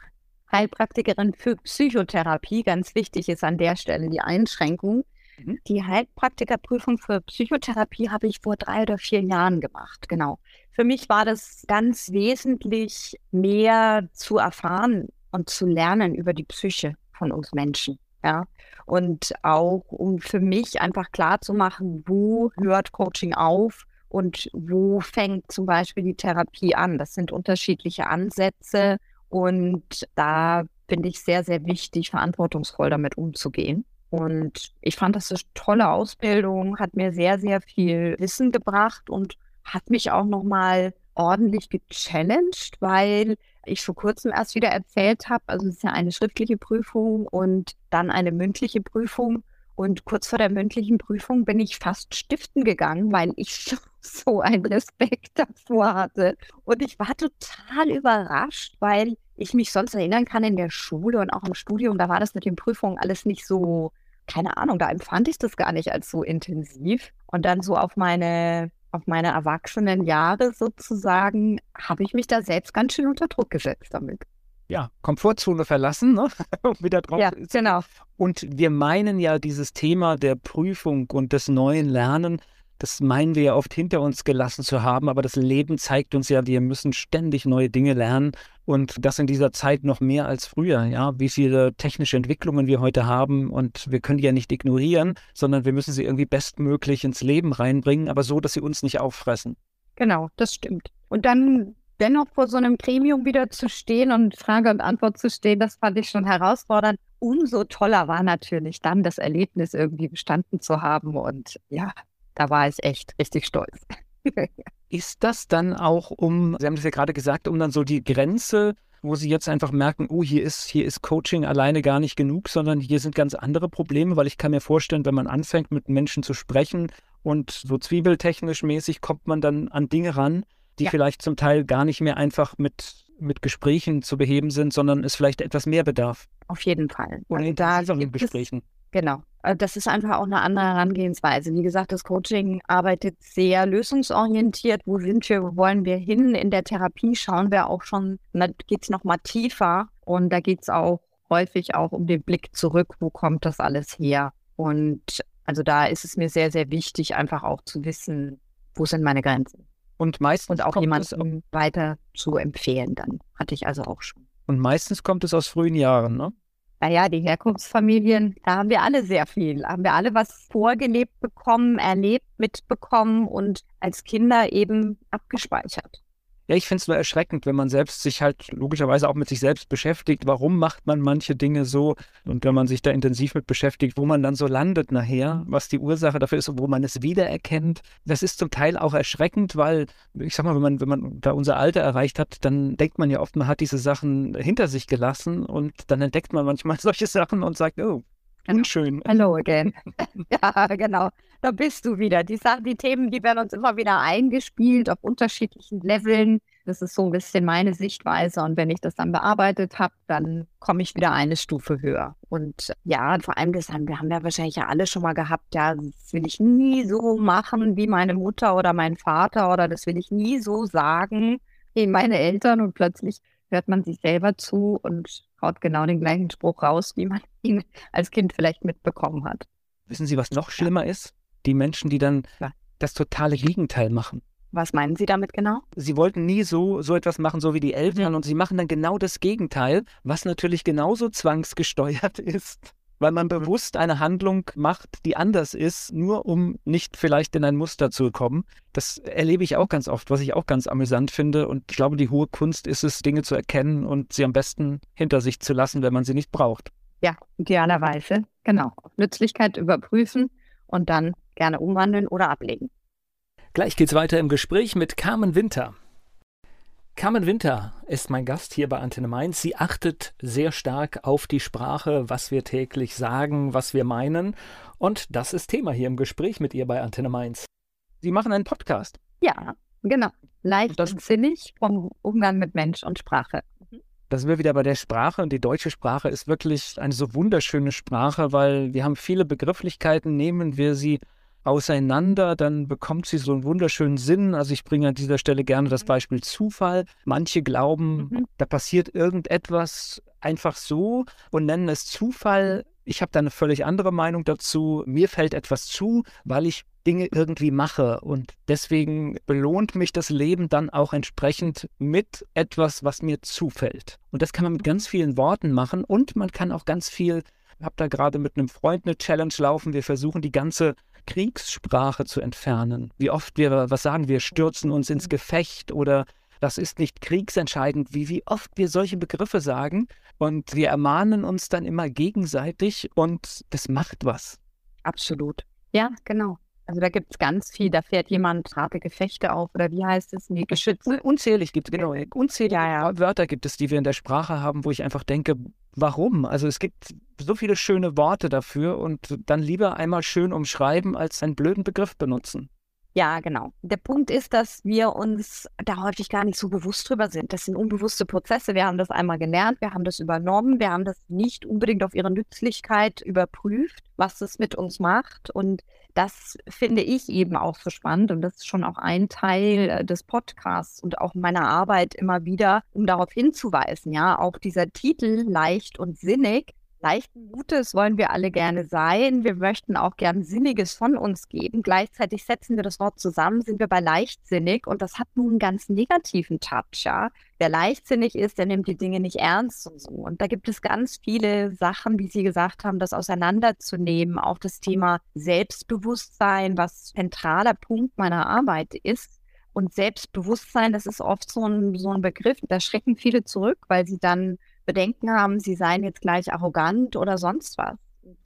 Heilpraktikerin für Psychotherapie. Ganz wichtig ist an der Stelle die Einschränkung. Mhm. Die Heilpraktikerprüfung für Psychotherapie habe ich vor drei oder vier Jahren gemacht, genau. Für mich war das ganz wesentlich mehr zu erfahren und zu lernen über die Psyche von uns Menschen. Ja, und auch um für mich einfach klar zu machen, wo hört Coaching auf und wo fängt zum Beispiel die Therapie an. Das sind unterschiedliche Ansätze und da finde ich sehr, sehr wichtig, verantwortungsvoll damit umzugehen. Und ich fand das eine tolle Ausbildung, hat mir sehr, sehr viel Wissen gebracht und hat mich auch nochmal ordentlich gechallenged, weil ich vor kurzem erst wieder erzählt habe, also es ist ja eine schriftliche Prüfung und dann eine mündliche Prüfung. Und kurz vor der mündlichen Prüfung bin ich fast stiften gegangen, weil ich so einen Respekt davor hatte. Und ich war total überrascht, weil ich mich sonst erinnern kann in der Schule und auch im Studium, da war das mit den Prüfungen alles nicht so keine Ahnung, da empfand ich das gar nicht als so intensiv. Und dann so auf meine, auf meine erwachsenen Jahre sozusagen, habe ich mich da selbst ganz schön unter Druck gesetzt damit. Ja, Komfortzone verlassen, ne? wieder drauf. Ja, genau. Und wir meinen ja dieses Thema der Prüfung und des neuen Lernen das meinen wir ja oft hinter uns gelassen zu haben, aber das Leben zeigt uns ja, wir müssen ständig neue Dinge lernen und das in dieser Zeit noch mehr als früher, ja, wie viele technische Entwicklungen wir heute haben und wir können die ja nicht ignorieren, sondern wir müssen sie irgendwie bestmöglich ins Leben reinbringen, aber so, dass sie uns nicht auffressen. Genau, das stimmt. Und dann dennoch vor so einem Gremium wieder zu stehen und Frage und Antwort zu stehen, das fand ich schon herausfordernd. Umso toller war natürlich dann das Erlebnis irgendwie bestanden zu haben und ja, da war ich echt richtig stolz. Ist das dann auch um, Sie haben das ja gerade gesagt, um dann so die Grenze, wo Sie jetzt einfach merken, oh, hier ist, hier ist Coaching alleine gar nicht genug, sondern hier sind ganz andere Probleme, weil ich kann mir vorstellen, wenn man anfängt, mit Menschen zu sprechen und so zwiebeltechnisch mäßig kommt man dann an Dinge ran, die ja. vielleicht zum Teil gar nicht mehr einfach mit, mit Gesprächen zu beheben sind, sondern es vielleicht etwas mehr bedarf. Auf jeden Fall. Oder also da in Gesprächen. Genau. Äh, das ist einfach auch eine andere Herangehensweise. Wie gesagt, das Coaching arbeitet sehr lösungsorientiert. Wo sind wir, wo wollen wir hin? In der Therapie schauen wir auch schon, da geht es nochmal tiefer und da geht es auch häufig auch um den Blick zurück, wo kommt das alles her? Und also da ist es mir sehr, sehr wichtig, einfach auch zu wissen, wo sind meine Grenzen. Und meistens und auch jemanden weiter zu empfehlen dann. Hatte ich also auch schon. Und meistens kommt es aus frühen Jahren, ne? Naja, die Herkunftsfamilien, da haben wir alle sehr viel. Haben wir alle was vorgelebt bekommen, erlebt, mitbekommen und als Kinder eben abgespeichert. Ja, ich finde es nur erschreckend, wenn man selbst sich halt logischerweise auch mit sich selbst beschäftigt. Warum macht man manche Dinge so? Und wenn man sich da intensiv mit beschäftigt, wo man dann so landet nachher, was die Ursache dafür ist und wo man es wiedererkennt, das ist zum Teil auch erschreckend, weil, ich sag mal, wenn man, wenn man da unser Alter erreicht hat, dann denkt man ja oft, man hat diese Sachen hinter sich gelassen und dann entdeckt man manchmal solche Sachen und sagt, oh, Unschön. Hello again. ja, genau. Da bist du wieder. Die Sachen, die Themen, die werden uns immer wieder eingespielt auf unterschiedlichen Leveln. Das ist so ein bisschen meine Sichtweise. Und wenn ich das dann bearbeitet habe, dann komme ich wieder eine Stufe höher. Und ja, vor allem das haben wir, haben wir wahrscheinlich ja alle schon mal gehabt. Ja, das will ich nie so machen wie meine Mutter oder mein Vater oder das will ich nie so sagen wie meine Eltern. Und plötzlich hört man sich selber zu und haut genau den gleichen Spruch raus, wie man ihn als Kind vielleicht mitbekommen hat. Wissen Sie, was noch schlimmer ja. ist? Die Menschen, die dann ja. das totale Gegenteil machen. Was meinen Sie damit genau? Sie wollten nie so, so etwas machen, so wie die Eltern, mhm. und sie machen dann genau das Gegenteil, was natürlich genauso zwangsgesteuert ist weil man bewusst eine Handlung macht, die anders ist, nur um nicht vielleicht in ein Muster zu kommen. Das erlebe ich auch ganz oft, was ich auch ganz amüsant finde. Und ich glaube, die hohe Kunst ist es, Dinge zu erkennen und sie am besten hinter sich zu lassen, wenn man sie nicht braucht. Ja, idealerweise. Genau. Nützlichkeit überprüfen und dann gerne umwandeln oder ablegen. Gleich geht's weiter im Gespräch mit Carmen Winter. Carmen Winter ist mein Gast hier bei Antenne Mainz. Sie achtet sehr stark auf die Sprache, was wir täglich sagen, was wir meinen. Und das ist Thema hier im Gespräch mit ihr bei Antenne Mainz. Sie machen einen Podcast. Ja, genau. Leicht und sinnig vom Umgang mit Mensch und Sprache. Da sind wir wieder bei der Sprache und die deutsche Sprache ist wirklich eine so wunderschöne Sprache, weil wir haben viele Begrifflichkeiten, nehmen wir sie auseinander, dann bekommt sie so einen wunderschönen Sinn. Also ich bringe an dieser Stelle gerne das mhm. Beispiel Zufall. Manche glauben, mhm. da passiert irgendetwas einfach so und nennen es Zufall. Ich habe da eine völlig andere Meinung dazu. Mir fällt etwas zu, weil ich Dinge irgendwie mache. Und deswegen belohnt mich das Leben dann auch entsprechend mit etwas, was mir zufällt. Und das kann man mit ganz vielen Worten machen und man kann auch ganz viel, ich habe da gerade mit einem Freund eine Challenge laufen. Wir versuchen die ganze Kriegssprache zu entfernen. Wie oft wir, was sagen wir, stürzen uns ins Gefecht oder das ist nicht kriegsentscheidend, wie, wie oft wir solche Begriffe sagen und wir ermahnen uns dann immer gegenseitig und das macht was. Absolut. Ja, genau. Also da gibt es ganz viel, da fährt jemand harte Gefechte auf oder wie heißt es? Nee, Geschütze. Unzählig gibt es, genau. Unzählige ja, ja. Wörter gibt es, die wir in der Sprache haben, wo ich einfach denke, warum? Also es gibt so viele schöne Worte dafür und dann lieber einmal schön umschreiben, als einen blöden Begriff benutzen. Ja, genau. Der Punkt ist, dass wir uns da häufig gar nicht so bewusst drüber sind. Das sind unbewusste Prozesse. Wir haben das einmal gelernt, wir haben das übernommen, wir haben das nicht unbedingt auf ihre Nützlichkeit überprüft, was das mit uns macht. Und das finde ich eben auch so spannend. Und das ist schon auch ein Teil äh, des Podcasts und auch meiner Arbeit immer wieder, um darauf hinzuweisen. Ja, auch dieser Titel leicht und sinnig leichten Mutes wollen wir alle gerne sein. Wir möchten auch gern Sinniges von uns geben. Gleichzeitig setzen wir das Wort zusammen, sind wir bei leichtsinnig und das hat nun einen ganz negativen Touch, ja. Wer leichtsinnig ist, der nimmt die Dinge nicht ernst und so. Und da gibt es ganz viele Sachen, wie Sie gesagt haben, das auseinanderzunehmen. Auch das Thema Selbstbewusstsein, was zentraler Punkt meiner Arbeit ist. Und Selbstbewusstsein, das ist oft so ein, so ein Begriff, da schrecken viele zurück, weil sie dann Bedenken haben, sie seien jetzt gleich arrogant oder sonst was.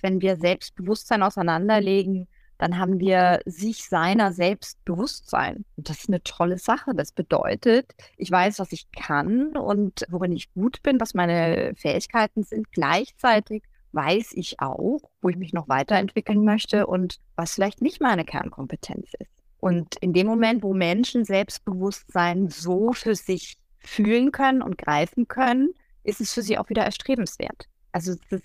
Wenn wir Selbstbewusstsein auseinanderlegen, dann haben wir sich seiner Selbstbewusstsein. Und das ist eine tolle Sache. Das bedeutet, ich weiß, was ich kann und worin ich gut bin, was meine Fähigkeiten sind. Gleichzeitig weiß ich auch, wo ich mich noch weiterentwickeln möchte und was vielleicht nicht meine Kernkompetenz ist. Und in dem Moment, wo Menschen Selbstbewusstsein so für sich fühlen können und greifen können, ist es für sie auch wieder erstrebenswert. Also es ist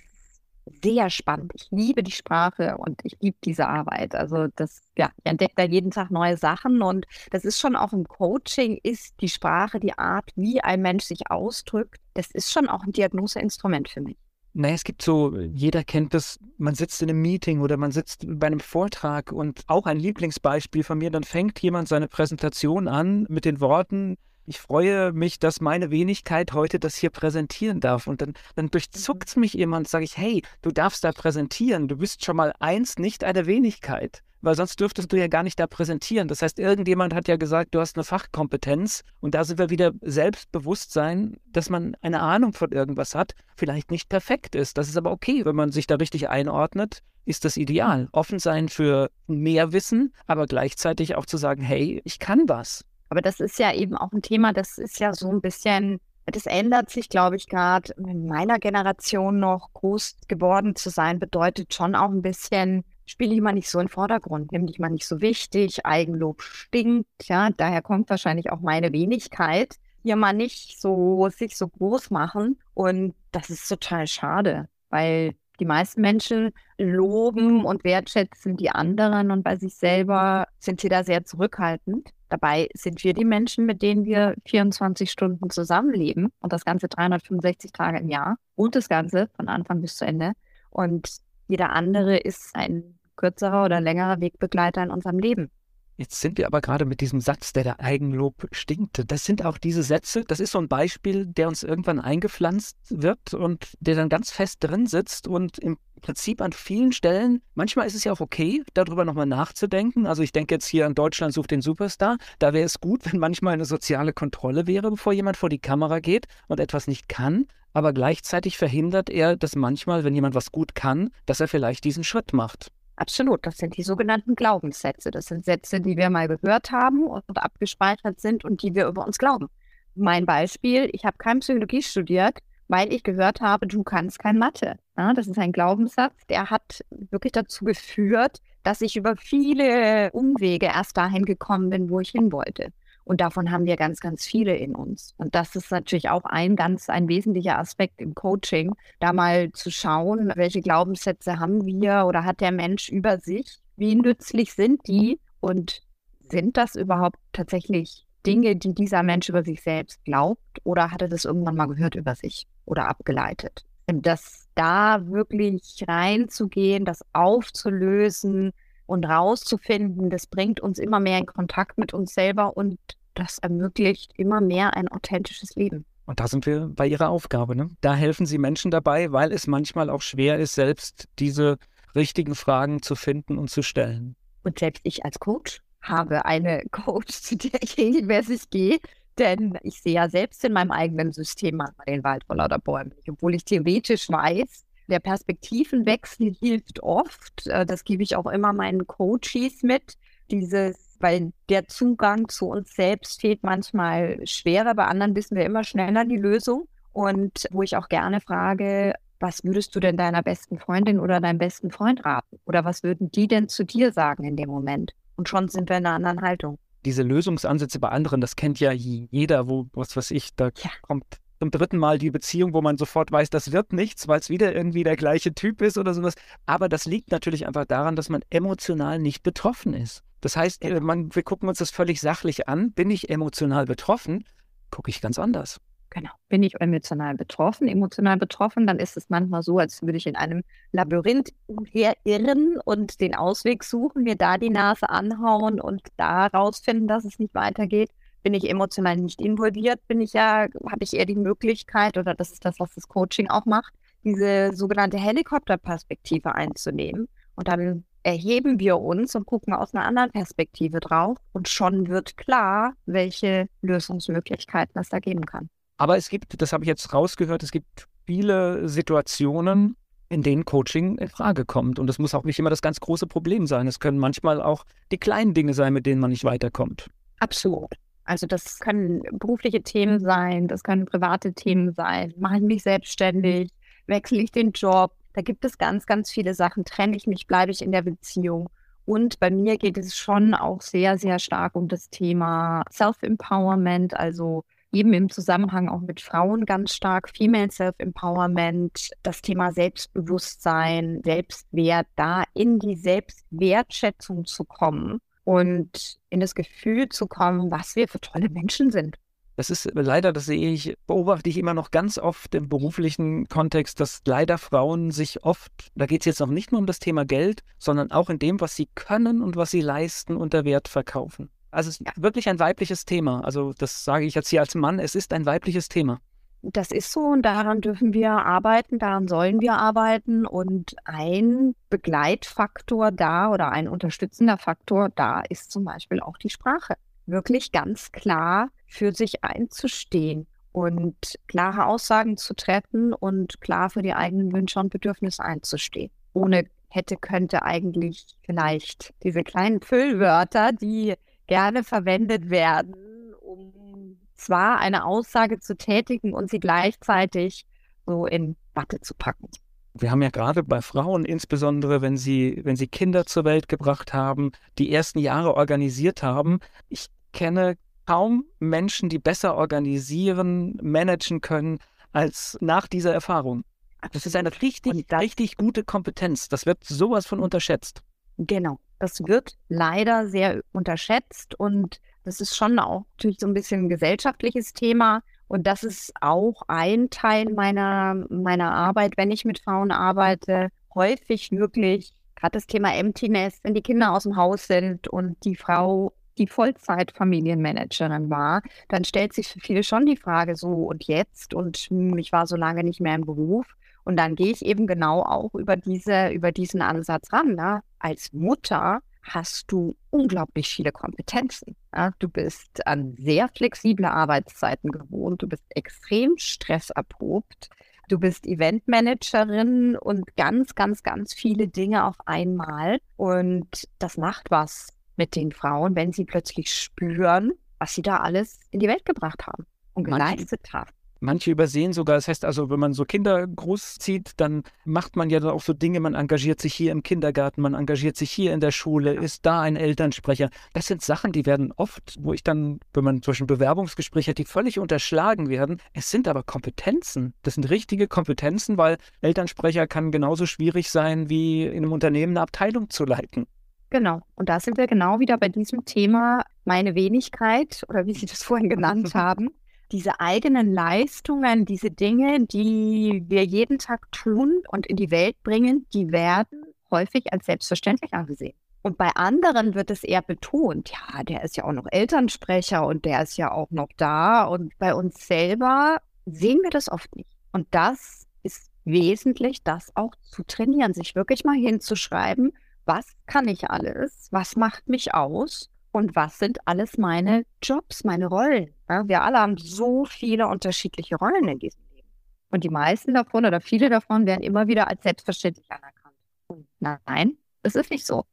sehr spannend. Ich liebe die Sprache und ich liebe diese Arbeit. Also das, ja, ich entdecke da jeden Tag neue Sachen und das ist schon auch im Coaching, ist die Sprache, die Art, wie ein Mensch sich ausdrückt, das ist schon auch ein Diagnoseinstrument für mich. Naja, es gibt so, jeder kennt das, man sitzt in einem Meeting oder man sitzt bei einem Vortrag und auch ein Lieblingsbeispiel von mir, dann fängt jemand seine Präsentation an mit den Worten, ich freue mich, dass meine Wenigkeit heute das hier präsentieren darf. Und dann, dann durchzuckt es mhm. mich jemand, sage ich, hey, du darfst da präsentieren, du bist schon mal eins, nicht eine Wenigkeit. Weil sonst dürftest du ja gar nicht da präsentieren. Das heißt, irgendjemand hat ja gesagt, du hast eine Fachkompetenz. Und da sind wir wieder Selbstbewusstsein, dass man eine Ahnung von irgendwas hat, vielleicht nicht perfekt ist. Das ist aber okay, wenn man sich da richtig einordnet ist das ideal. Offen sein für mehr Wissen, aber gleichzeitig auch zu sagen, hey, ich kann was. Aber das ist ja eben auch ein Thema, das ist ja so ein bisschen, das ändert sich, glaube ich, gerade in meiner Generation noch groß geworden zu sein, bedeutet schon auch ein bisschen, spiele ich mal nicht so in Vordergrund, nimm dich mal nicht so wichtig, Eigenlob stinkt, ja, daher kommt wahrscheinlich auch meine Wenigkeit, hier mal nicht so, sich so groß machen und das ist total schade, weil die meisten Menschen loben und wertschätzen die anderen und bei sich selber sind sie da sehr zurückhaltend. Dabei sind wir die Menschen, mit denen wir 24 Stunden zusammenleben und das Ganze 365 Tage im Jahr und das Ganze von Anfang bis zu Ende. Und jeder andere ist ein kürzerer oder längerer Wegbegleiter in unserem Leben. Jetzt sind wir aber gerade mit diesem Satz, der der Eigenlob stinkte. Das sind auch diese Sätze, das ist so ein Beispiel, der uns irgendwann eingepflanzt wird und der dann ganz fest drin sitzt und im Prinzip an vielen Stellen, manchmal ist es ja auch okay, darüber nochmal nachzudenken. Also ich denke jetzt hier an Deutschland sucht den Superstar. Da wäre es gut, wenn manchmal eine soziale Kontrolle wäre, bevor jemand vor die Kamera geht und etwas nicht kann. Aber gleichzeitig verhindert er das manchmal, wenn jemand was gut kann, dass er vielleicht diesen Schritt macht. Absolut, das sind die sogenannten Glaubenssätze. Das sind Sätze, die wir mal gehört haben und abgespeichert sind und die wir über uns glauben. Mein Beispiel, ich habe kein Psychologie studiert, weil ich gehört habe, du kannst kein Mathe. Ja, das ist ein Glaubenssatz, der hat wirklich dazu geführt, dass ich über viele Umwege erst dahin gekommen bin, wo ich hin wollte. Und davon haben wir ganz, ganz viele in uns. Und das ist natürlich auch ein ganz, ein wesentlicher Aspekt im Coaching, da mal zu schauen, welche Glaubenssätze haben wir oder hat der Mensch über sich? Wie nützlich sind die? Und sind das überhaupt tatsächlich Dinge, die dieser Mensch über sich selbst glaubt? Oder hat er das irgendwann mal gehört über sich oder abgeleitet? Und das da wirklich reinzugehen, das aufzulösen, und rauszufinden, das bringt uns immer mehr in Kontakt mit uns selber und das ermöglicht immer mehr ein authentisches Leben. Und da sind wir bei Ihrer Aufgabe. Ne? Da helfen Sie Menschen dabei, weil es manchmal auch schwer ist, selbst diese richtigen Fragen zu finden und zu stellen. Und selbst ich als Coach habe eine Coach, zu der ich regelmäßig gehe, denn ich sehe ja selbst in meinem eigenen System manchmal den Wald vor lauter Bäumen. Obwohl ich theoretisch weiß, der Perspektivenwechsel hilft oft. Äh, das gebe ich auch immer meinen Coaches mit. Dieses, weil der Zugang zu uns selbst fehlt manchmal schwerer. Bei anderen wissen wir immer schneller die Lösung. Und wo ich auch gerne frage, was würdest du denn deiner besten Freundin oder deinem besten Freund raten? Oder was würden die denn zu dir sagen in dem Moment? Und schon sind wir in einer anderen Haltung. Diese Lösungsansätze bei anderen, das kennt ja jeder, wo, was weiß ich, da ja. kommt zum dritten Mal die Beziehung, wo man sofort weiß, das wird nichts, weil es wieder irgendwie der gleiche Typ ist oder sowas. Aber das liegt natürlich einfach daran, dass man emotional nicht betroffen ist. Das heißt, ja. man, wir gucken uns das völlig sachlich an. Bin ich emotional betroffen? Gucke ich ganz anders. Genau. Bin ich emotional betroffen? Emotional betroffen, dann ist es manchmal so, als würde ich in einem Labyrinth umherirren und den Ausweg suchen, mir da die Nase anhauen und da rausfinden, dass es nicht weitergeht bin ich emotional nicht involviert, bin ich ja, habe ich eher die Möglichkeit, oder das ist das, was das Coaching auch macht, diese sogenannte Helikopterperspektive einzunehmen. Und dann erheben wir uns und gucken aus einer anderen Perspektive drauf. Und schon wird klar, welche Lösungsmöglichkeiten es da geben kann. Aber es gibt, das habe ich jetzt rausgehört, es gibt viele Situationen, in denen Coaching in Frage kommt. Und das muss auch nicht immer das ganz große Problem sein. Es können manchmal auch die kleinen Dinge sein, mit denen man nicht weiterkommt. Absolut. Also das können berufliche Themen sein, das können private Themen sein. Mache ich mich selbstständig, wechsle ich den Job. Da gibt es ganz, ganz viele Sachen. Trenne ich mich, bleibe ich in der Beziehung. Und bei mir geht es schon auch sehr, sehr stark um das Thema Self-Empowerment, also eben im Zusammenhang auch mit Frauen ganz stark, Female Self-Empowerment, das Thema Selbstbewusstsein, Selbstwert, da in die Selbstwertschätzung zu kommen und in das Gefühl zu kommen, was wir für tolle Menschen sind. Das ist leider, das sehe ich, beobachte ich immer noch ganz oft im beruflichen Kontext, dass leider Frauen sich oft, da geht es jetzt noch nicht nur um das Thema Geld, sondern auch in dem, was sie können und was sie leisten, unter Wert verkaufen. Also es ist wirklich ein weibliches Thema. Also das sage ich jetzt hier als Mann, es ist ein weibliches Thema. Das ist so und daran dürfen wir arbeiten, daran sollen wir arbeiten. Und ein Begleitfaktor da oder ein unterstützender Faktor da ist zum Beispiel auch die Sprache. Wirklich ganz klar für sich einzustehen und klare Aussagen zu treffen und klar für die eigenen Wünsche und Bedürfnisse einzustehen. Ohne hätte, könnte eigentlich vielleicht diese kleinen Füllwörter, die gerne verwendet werden, um zwar eine Aussage zu tätigen und sie gleichzeitig so in Watte zu packen. Wir haben ja gerade bei Frauen, insbesondere wenn sie, wenn sie Kinder zur Welt gebracht haben, die ersten Jahre organisiert haben. Ich kenne kaum Menschen, die besser organisieren, managen können, als nach dieser Erfahrung. Das ist eine richtig, richtig gute Kompetenz. Das wird sowas von unterschätzt. Genau. Das wird leider sehr unterschätzt und das ist schon auch natürlich so ein bisschen ein gesellschaftliches Thema. Und das ist auch ein Teil meiner, meiner Arbeit, wenn ich mit Frauen arbeite. Häufig wirklich gerade das Thema Emptiness, wenn die Kinder aus dem Haus sind und die Frau die Vollzeit-Familienmanagerin war, dann stellt sich für viele schon die Frage so und jetzt und ich war so lange nicht mehr im Beruf. Und dann gehe ich eben genau auch über diese, über diesen Ansatz ran. Ne? Als Mutter hast du unglaublich viele Kompetenzen. Ja, du bist an sehr flexible Arbeitszeiten gewohnt, du bist extrem stressabrupt, du bist Eventmanagerin und ganz, ganz, ganz viele Dinge auf einmal. Und das macht was mit den Frauen, wenn sie plötzlich spüren, was sie da alles in die Welt gebracht haben und geleistet haben. Manche übersehen sogar, das heißt also, wenn man so Kinder großzieht, dann macht man ja dann auch so Dinge, man engagiert sich hier im Kindergarten, man engagiert sich hier in der Schule, ist da ein Elternsprecher. Das sind Sachen, die werden oft, wo ich dann, wenn man zwischen Bewerbungsgespräche hat, die völlig unterschlagen werden. Es sind aber Kompetenzen. Das sind richtige Kompetenzen, weil Elternsprecher kann genauso schwierig sein, wie in einem Unternehmen eine Abteilung zu leiten. Genau. Und da sind wir genau wieder bei diesem Thema meine Wenigkeit oder wie Sie das vorhin genannt haben diese eigenen Leistungen, diese Dinge, die wir jeden Tag tun und in die Welt bringen, die werden häufig als selbstverständlich angesehen. Und bei anderen wird es eher betont, ja, der ist ja auch noch Elternsprecher und der ist ja auch noch da. Und bei uns selber sehen wir das oft nicht. Und das ist wesentlich, das auch zu trainieren, sich wirklich mal hinzuschreiben, was kann ich alles, was macht mich aus und was sind alles meine Jobs, meine Rollen. Ja, wir alle haben so viele unterschiedliche Rollen in diesem Leben. Und die meisten davon oder viele davon werden immer wieder als selbstverständlich anerkannt. Und nein, es ist nicht so.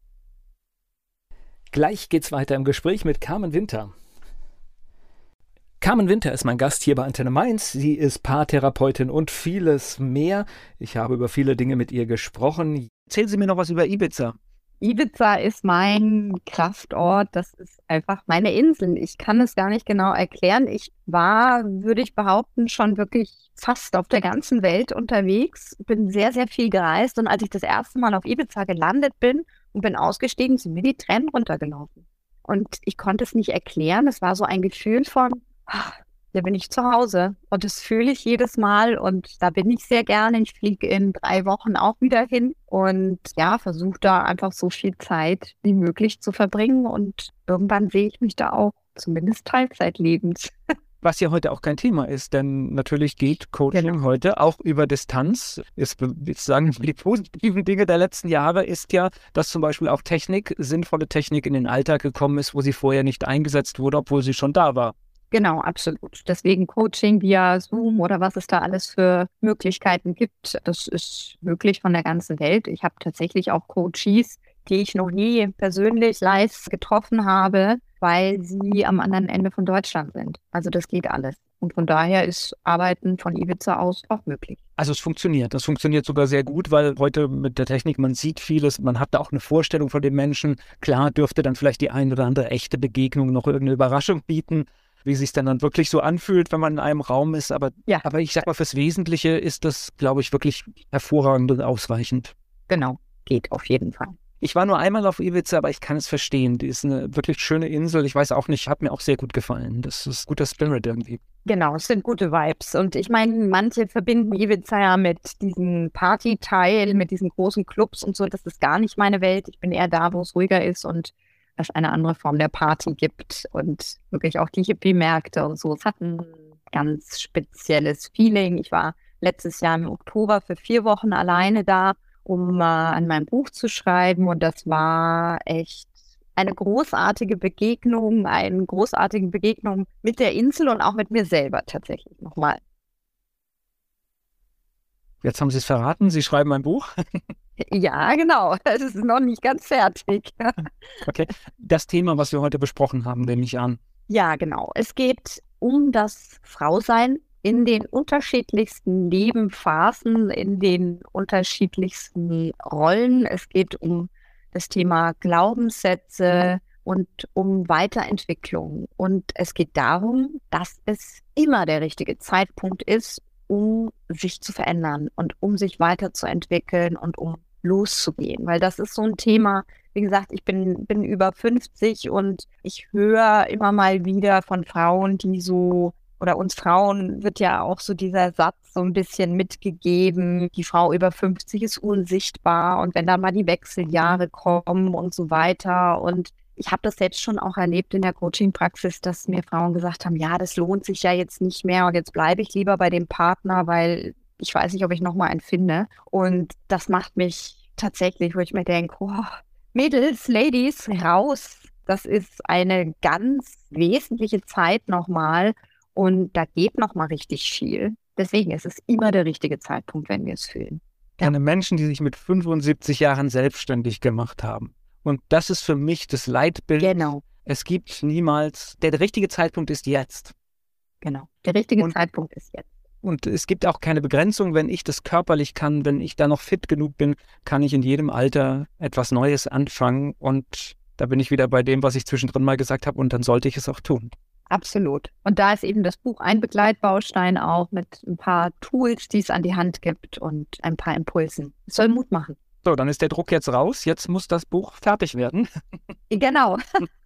Gleich geht's weiter im Gespräch mit Carmen Winter. Carmen Winter ist mein Gast hier bei Antenne Mainz. Sie ist Paartherapeutin und vieles mehr. Ich habe über viele Dinge mit ihr gesprochen. Erzählen Sie mir noch was über Ibiza. Ibiza ist mein Kraftort. Das ist einfach meine Insel. Ich kann es gar nicht genau erklären. Ich war, würde ich behaupten, schon wirklich fast auf der ganzen Welt unterwegs. Bin sehr, sehr viel gereist. Und als ich das erste Mal auf Ibiza gelandet bin und bin ausgestiegen, sind mir die Tränen runtergelaufen. Und ich konnte es nicht erklären. Es war so ein Gefühl von, ah, da bin ich zu Hause. Und das fühle ich jedes Mal und da bin ich sehr gerne. Ich fliege in drei Wochen auch wieder hin und ja, versuche da einfach so viel Zeit wie möglich zu verbringen. Und irgendwann sehe ich mich da auch zumindest Teilzeitlebens. was ja heute auch kein Thema ist, denn natürlich geht Coaching genau. heute auch über Distanz. Ist, sagen die positiven Dinge der letzten Jahre ist ja, dass zum Beispiel auch Technik, sinnvolle Technik in den Alltag gekommen ist, wo sie vorher nicht eingesetzt wurde, obwohl sie schon da war. Genau, absolut. Deswegen Coaching via Zoom oder was es da alles für Möglichkeiten gibt, das ist möglich von der ganzen Welt. Ich habe tatsächlich auch Coaches, die ich noch nie persönlich live getroffen habe, weil sie am anderen Ende von Deutschland sind. Also das geht alles. Und von daher ist Arbeiten von Ibiza aus auch möglich. Also es funktioniert. Das funktioniert sogar sehr gut, weil heute mit der Technik, man sieht vieles, man hat da auch eine Vorstellung von den Menschen. Klar dürfte dann vielleicht die ein oder andere echte Begegnung noch irgendeine Überraschung bieten, wie sich dann dann wirklich so anfühlt, wenn man in einem Raum ist. Aber, ja. aber ich sag mal, fürs Wesentliche ist das, glaube ich, wirklich hervorragend und ausweichend. Genau, geht auf jeden Fall. Ich war nur einmal auf Ibiza, aber ich kann es verstehen. Die ist eine wirklich schöne Insel. Ich weiß auch nicht, hat mir auch sehr gut gefallen. Das ist guter Spirit irgendwie. Genau, es sind gute Vibes. Und ich meine, manche verbinden Ibiza ja mit diesem Party-Teil, mit diesen großen Clubs und so. Das ist gar nicht meine Welt. Ich bin eher da, wo es ruhiger ist und es eine andere Form der Party gibt und wirklich auch die Hippie-Märkte und so. Es hat ein ganz spezielles Feeling. Ich war letztes Jahr im Oktober für vier Wochen alleine da um äh, an meinem Buch zu schreiben. Und das war echt eine großartige Begegnung, eine großartige Begegnung mit der Insel und auch mit mir selber tatsächlich nochmal. Jetzt haben Sie es verraten, Sie schreiben ein Buch. ja, genau. Es ist noch nicht ganz fertig. okay. Das Thema, was wir heute besprochen haben, nehme ich an. Ja, genau. Es geht um das Frausein in den unterschiedlichsten Lebenphasen, in den unterschiedlichsten Rollen. Es geht um das Thema Glaubenssätze und um Weiterentwicklung. Und es geht darum, dass es immer der richtige Zeitpunkt ist, um sich zu verändern und um sich weiterzuentwickeln und um loszugehen. Weil das ist so ein Thema, wie gesagt, ich bin, bin über 50 und ich höre immer mal wieder von Frauen, die so oder uns Frauen wird ja auch so dieser Satz so ein bisschen mitgegeben, die Frau über 50 ist unsichtbar und wenn dann mal die Wechseljahre kommen und so weiter. Und ich habe das jetzt schon auch erlebt in der Coaching-Praxis, dass mir Frauen gesagt haben, ja, das lohnt sich ja jetzt nicht mehr und jetzt bleibe ich lieber bei dem Partner, weil ich weiß nicht, ob ich nochmal einen finde. Und das macht mich tatsächlich, wo ich mir denke, oh, Mädels, Ladies, raus. Das ist eine ganz wesentliche Zeit nochmal, und da geht noch mal richtig viel. Deswegen ist es immer der richtige Zeitpunkt, wenn wir es fühlen. Ja. Eine Menschen, die sich mit 75 Jahren selbstständig gemacht haben. Und das ist für mich das Leitbild. Genau. Es gibt niemals, der, der richtige Zeitpunkt ist jetzt. Genau. Der richtige und, Zeitpunkt ist jetzt. Und es gibt auch keine Begrenzung, wenn ich das körperlich kann, wenn ich da noch fit genug bin, kann ich in jedem Alter etwas Neues anfangen. Und da bin ich wieder bei dem, was ich zwischendrin mal gesagt habe, und dann sollte ich es auch tun. Absolut. Und da ist eben das Buch ein Begleitbaustein auch mit ein paar Tools, die es an die Hand gibt und ein paar Impulsen. Es soll Mut machen. So, dann ist der Druck jetzt raus. Jetzt muss das Buch fertig werden. Genau.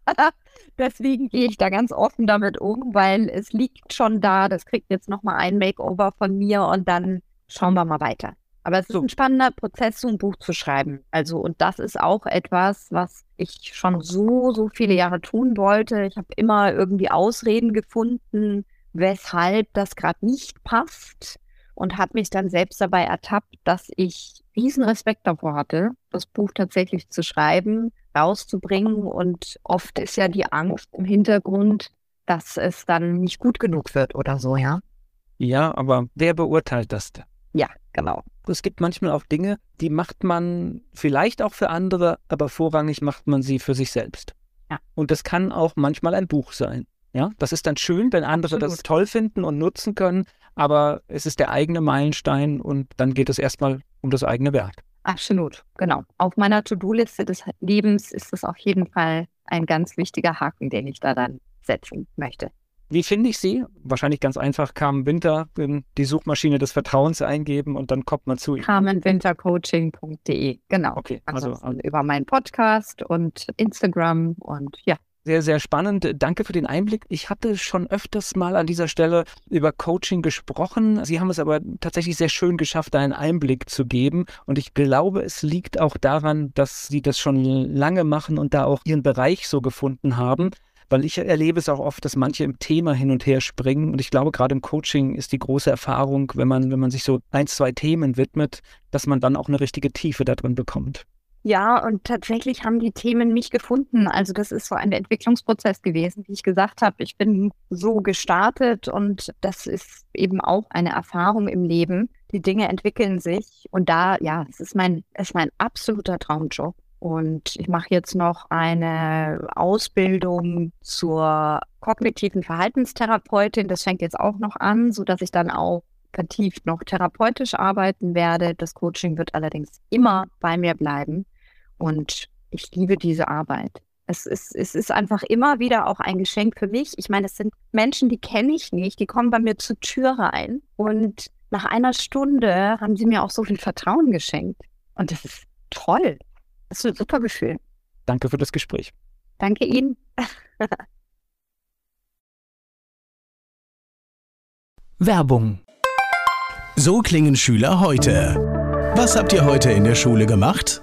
Deswegen gehe ich da ganz offen damit um, weil es liegt schon da. Das kriegt jetzt nochmal ein Makeover von mir und dann schauen wir mal weiter. Aber es ist ein spannender Prozess, so ein Buch zu schreiben. Also, und das ist auch etwas, was ich schon so, so viele Jahre tun wollte. Ich habe immer irgendwie Ausreden gefunden, weshalb das gerade nicht passt und habe mich dann selbst dabei ertappt, dass ich riesen Respekt davor hatte, das Buch tatsächlich zu schreiben, rauszubringen. Und oft ist ja die Angst im Hintergrund, dass es dann nicht gut genug wird oder so, ja. Ja, aber wer beurteilt das denn? Ja, genau. Es gibt manchmal auch Dinge, die macht man vielleicht auch für andere, aber vorrangig macht man sie für sich selbst. Ja. Und das kann auch manchmal ein Buch sein. Ja, das ist dann schön, wenn andere Absolut. das toll finden und nutzen können, aber es ist der eigene Meilenstein und dann geht es erstmal um das eigene Werk. Absolut, genau. Auf meiner To-Do-Liste des Lebens ist es auf jeden Fall ein ganz wichtiger Haken, den ich da dann setzen möchte. Wie finde ich sie? Wahrscheinlich ganz einfach Carmen Winter in die Suchmaschine des Vertrauens eingeben und dann kommt man zu ihnen. carmenwintercoaching.de, genau. Okay, also, also über meinen Podcast und Instagram und ja. Sehr, sehr spannend. Danke für den Einblick. Ich hatte schon öfters mal an dieser Stelle über Coaching gesprochen. Sie haben es aber tatsächlich sehr schön geschafft, da einen Einblick zu geben. Und ich glaube, es liegt auch daran, dass Sie das schon lange machen und da auch Ihren Bereich so gefunden haben weil ich erlebe es auch oft, dass manche im Thema hin und her springen. Und ich glaube, gerade im Coaching ist die große Erfahrung, wenn man, wenn man sich so ein, zwei Themen widmet, dass man dann auch eine richtige Tiefe da drin bekommt. Ja, und tatsächlich haben die Themen mich gefunden. Also das ist so ein Entwicklungsprozess gewesen, wie ich gesagt habe. Ich bin so gestartet und das ist eben auch eine Erfahrung im Leben. Die Dinge entwickeln sich und da, ja, es ist mein, es ist mein absoluter Traumjob. Und ich mache jetzt noch eine Ausbildung zur kognitiven Verhaltenstherapeutin. Das fängt jetzt auch noch an, sodass ich dann auch vertieft noch therapeutisch arbeiten werde. Das Coaching wird allerdings immer bei mir bleiben. Und ich liebe diese Arbeit. Es ist, es ist einfach immer wieder auch ein Geschenk für mich. Ich meine, es sind Menschen, die kenne ich nicht, die kommen bei mir zur Tür rein und nach einer Stunde haben sie mir auch so viel Vertrauen geschenkt. Und das ist toll. Das ist ein super Gefühl. Danke für das Gespräch. Danke Ihnen. Werbung. So klingen Schüler heute. Was habt ihr heute in der Schule gemacht?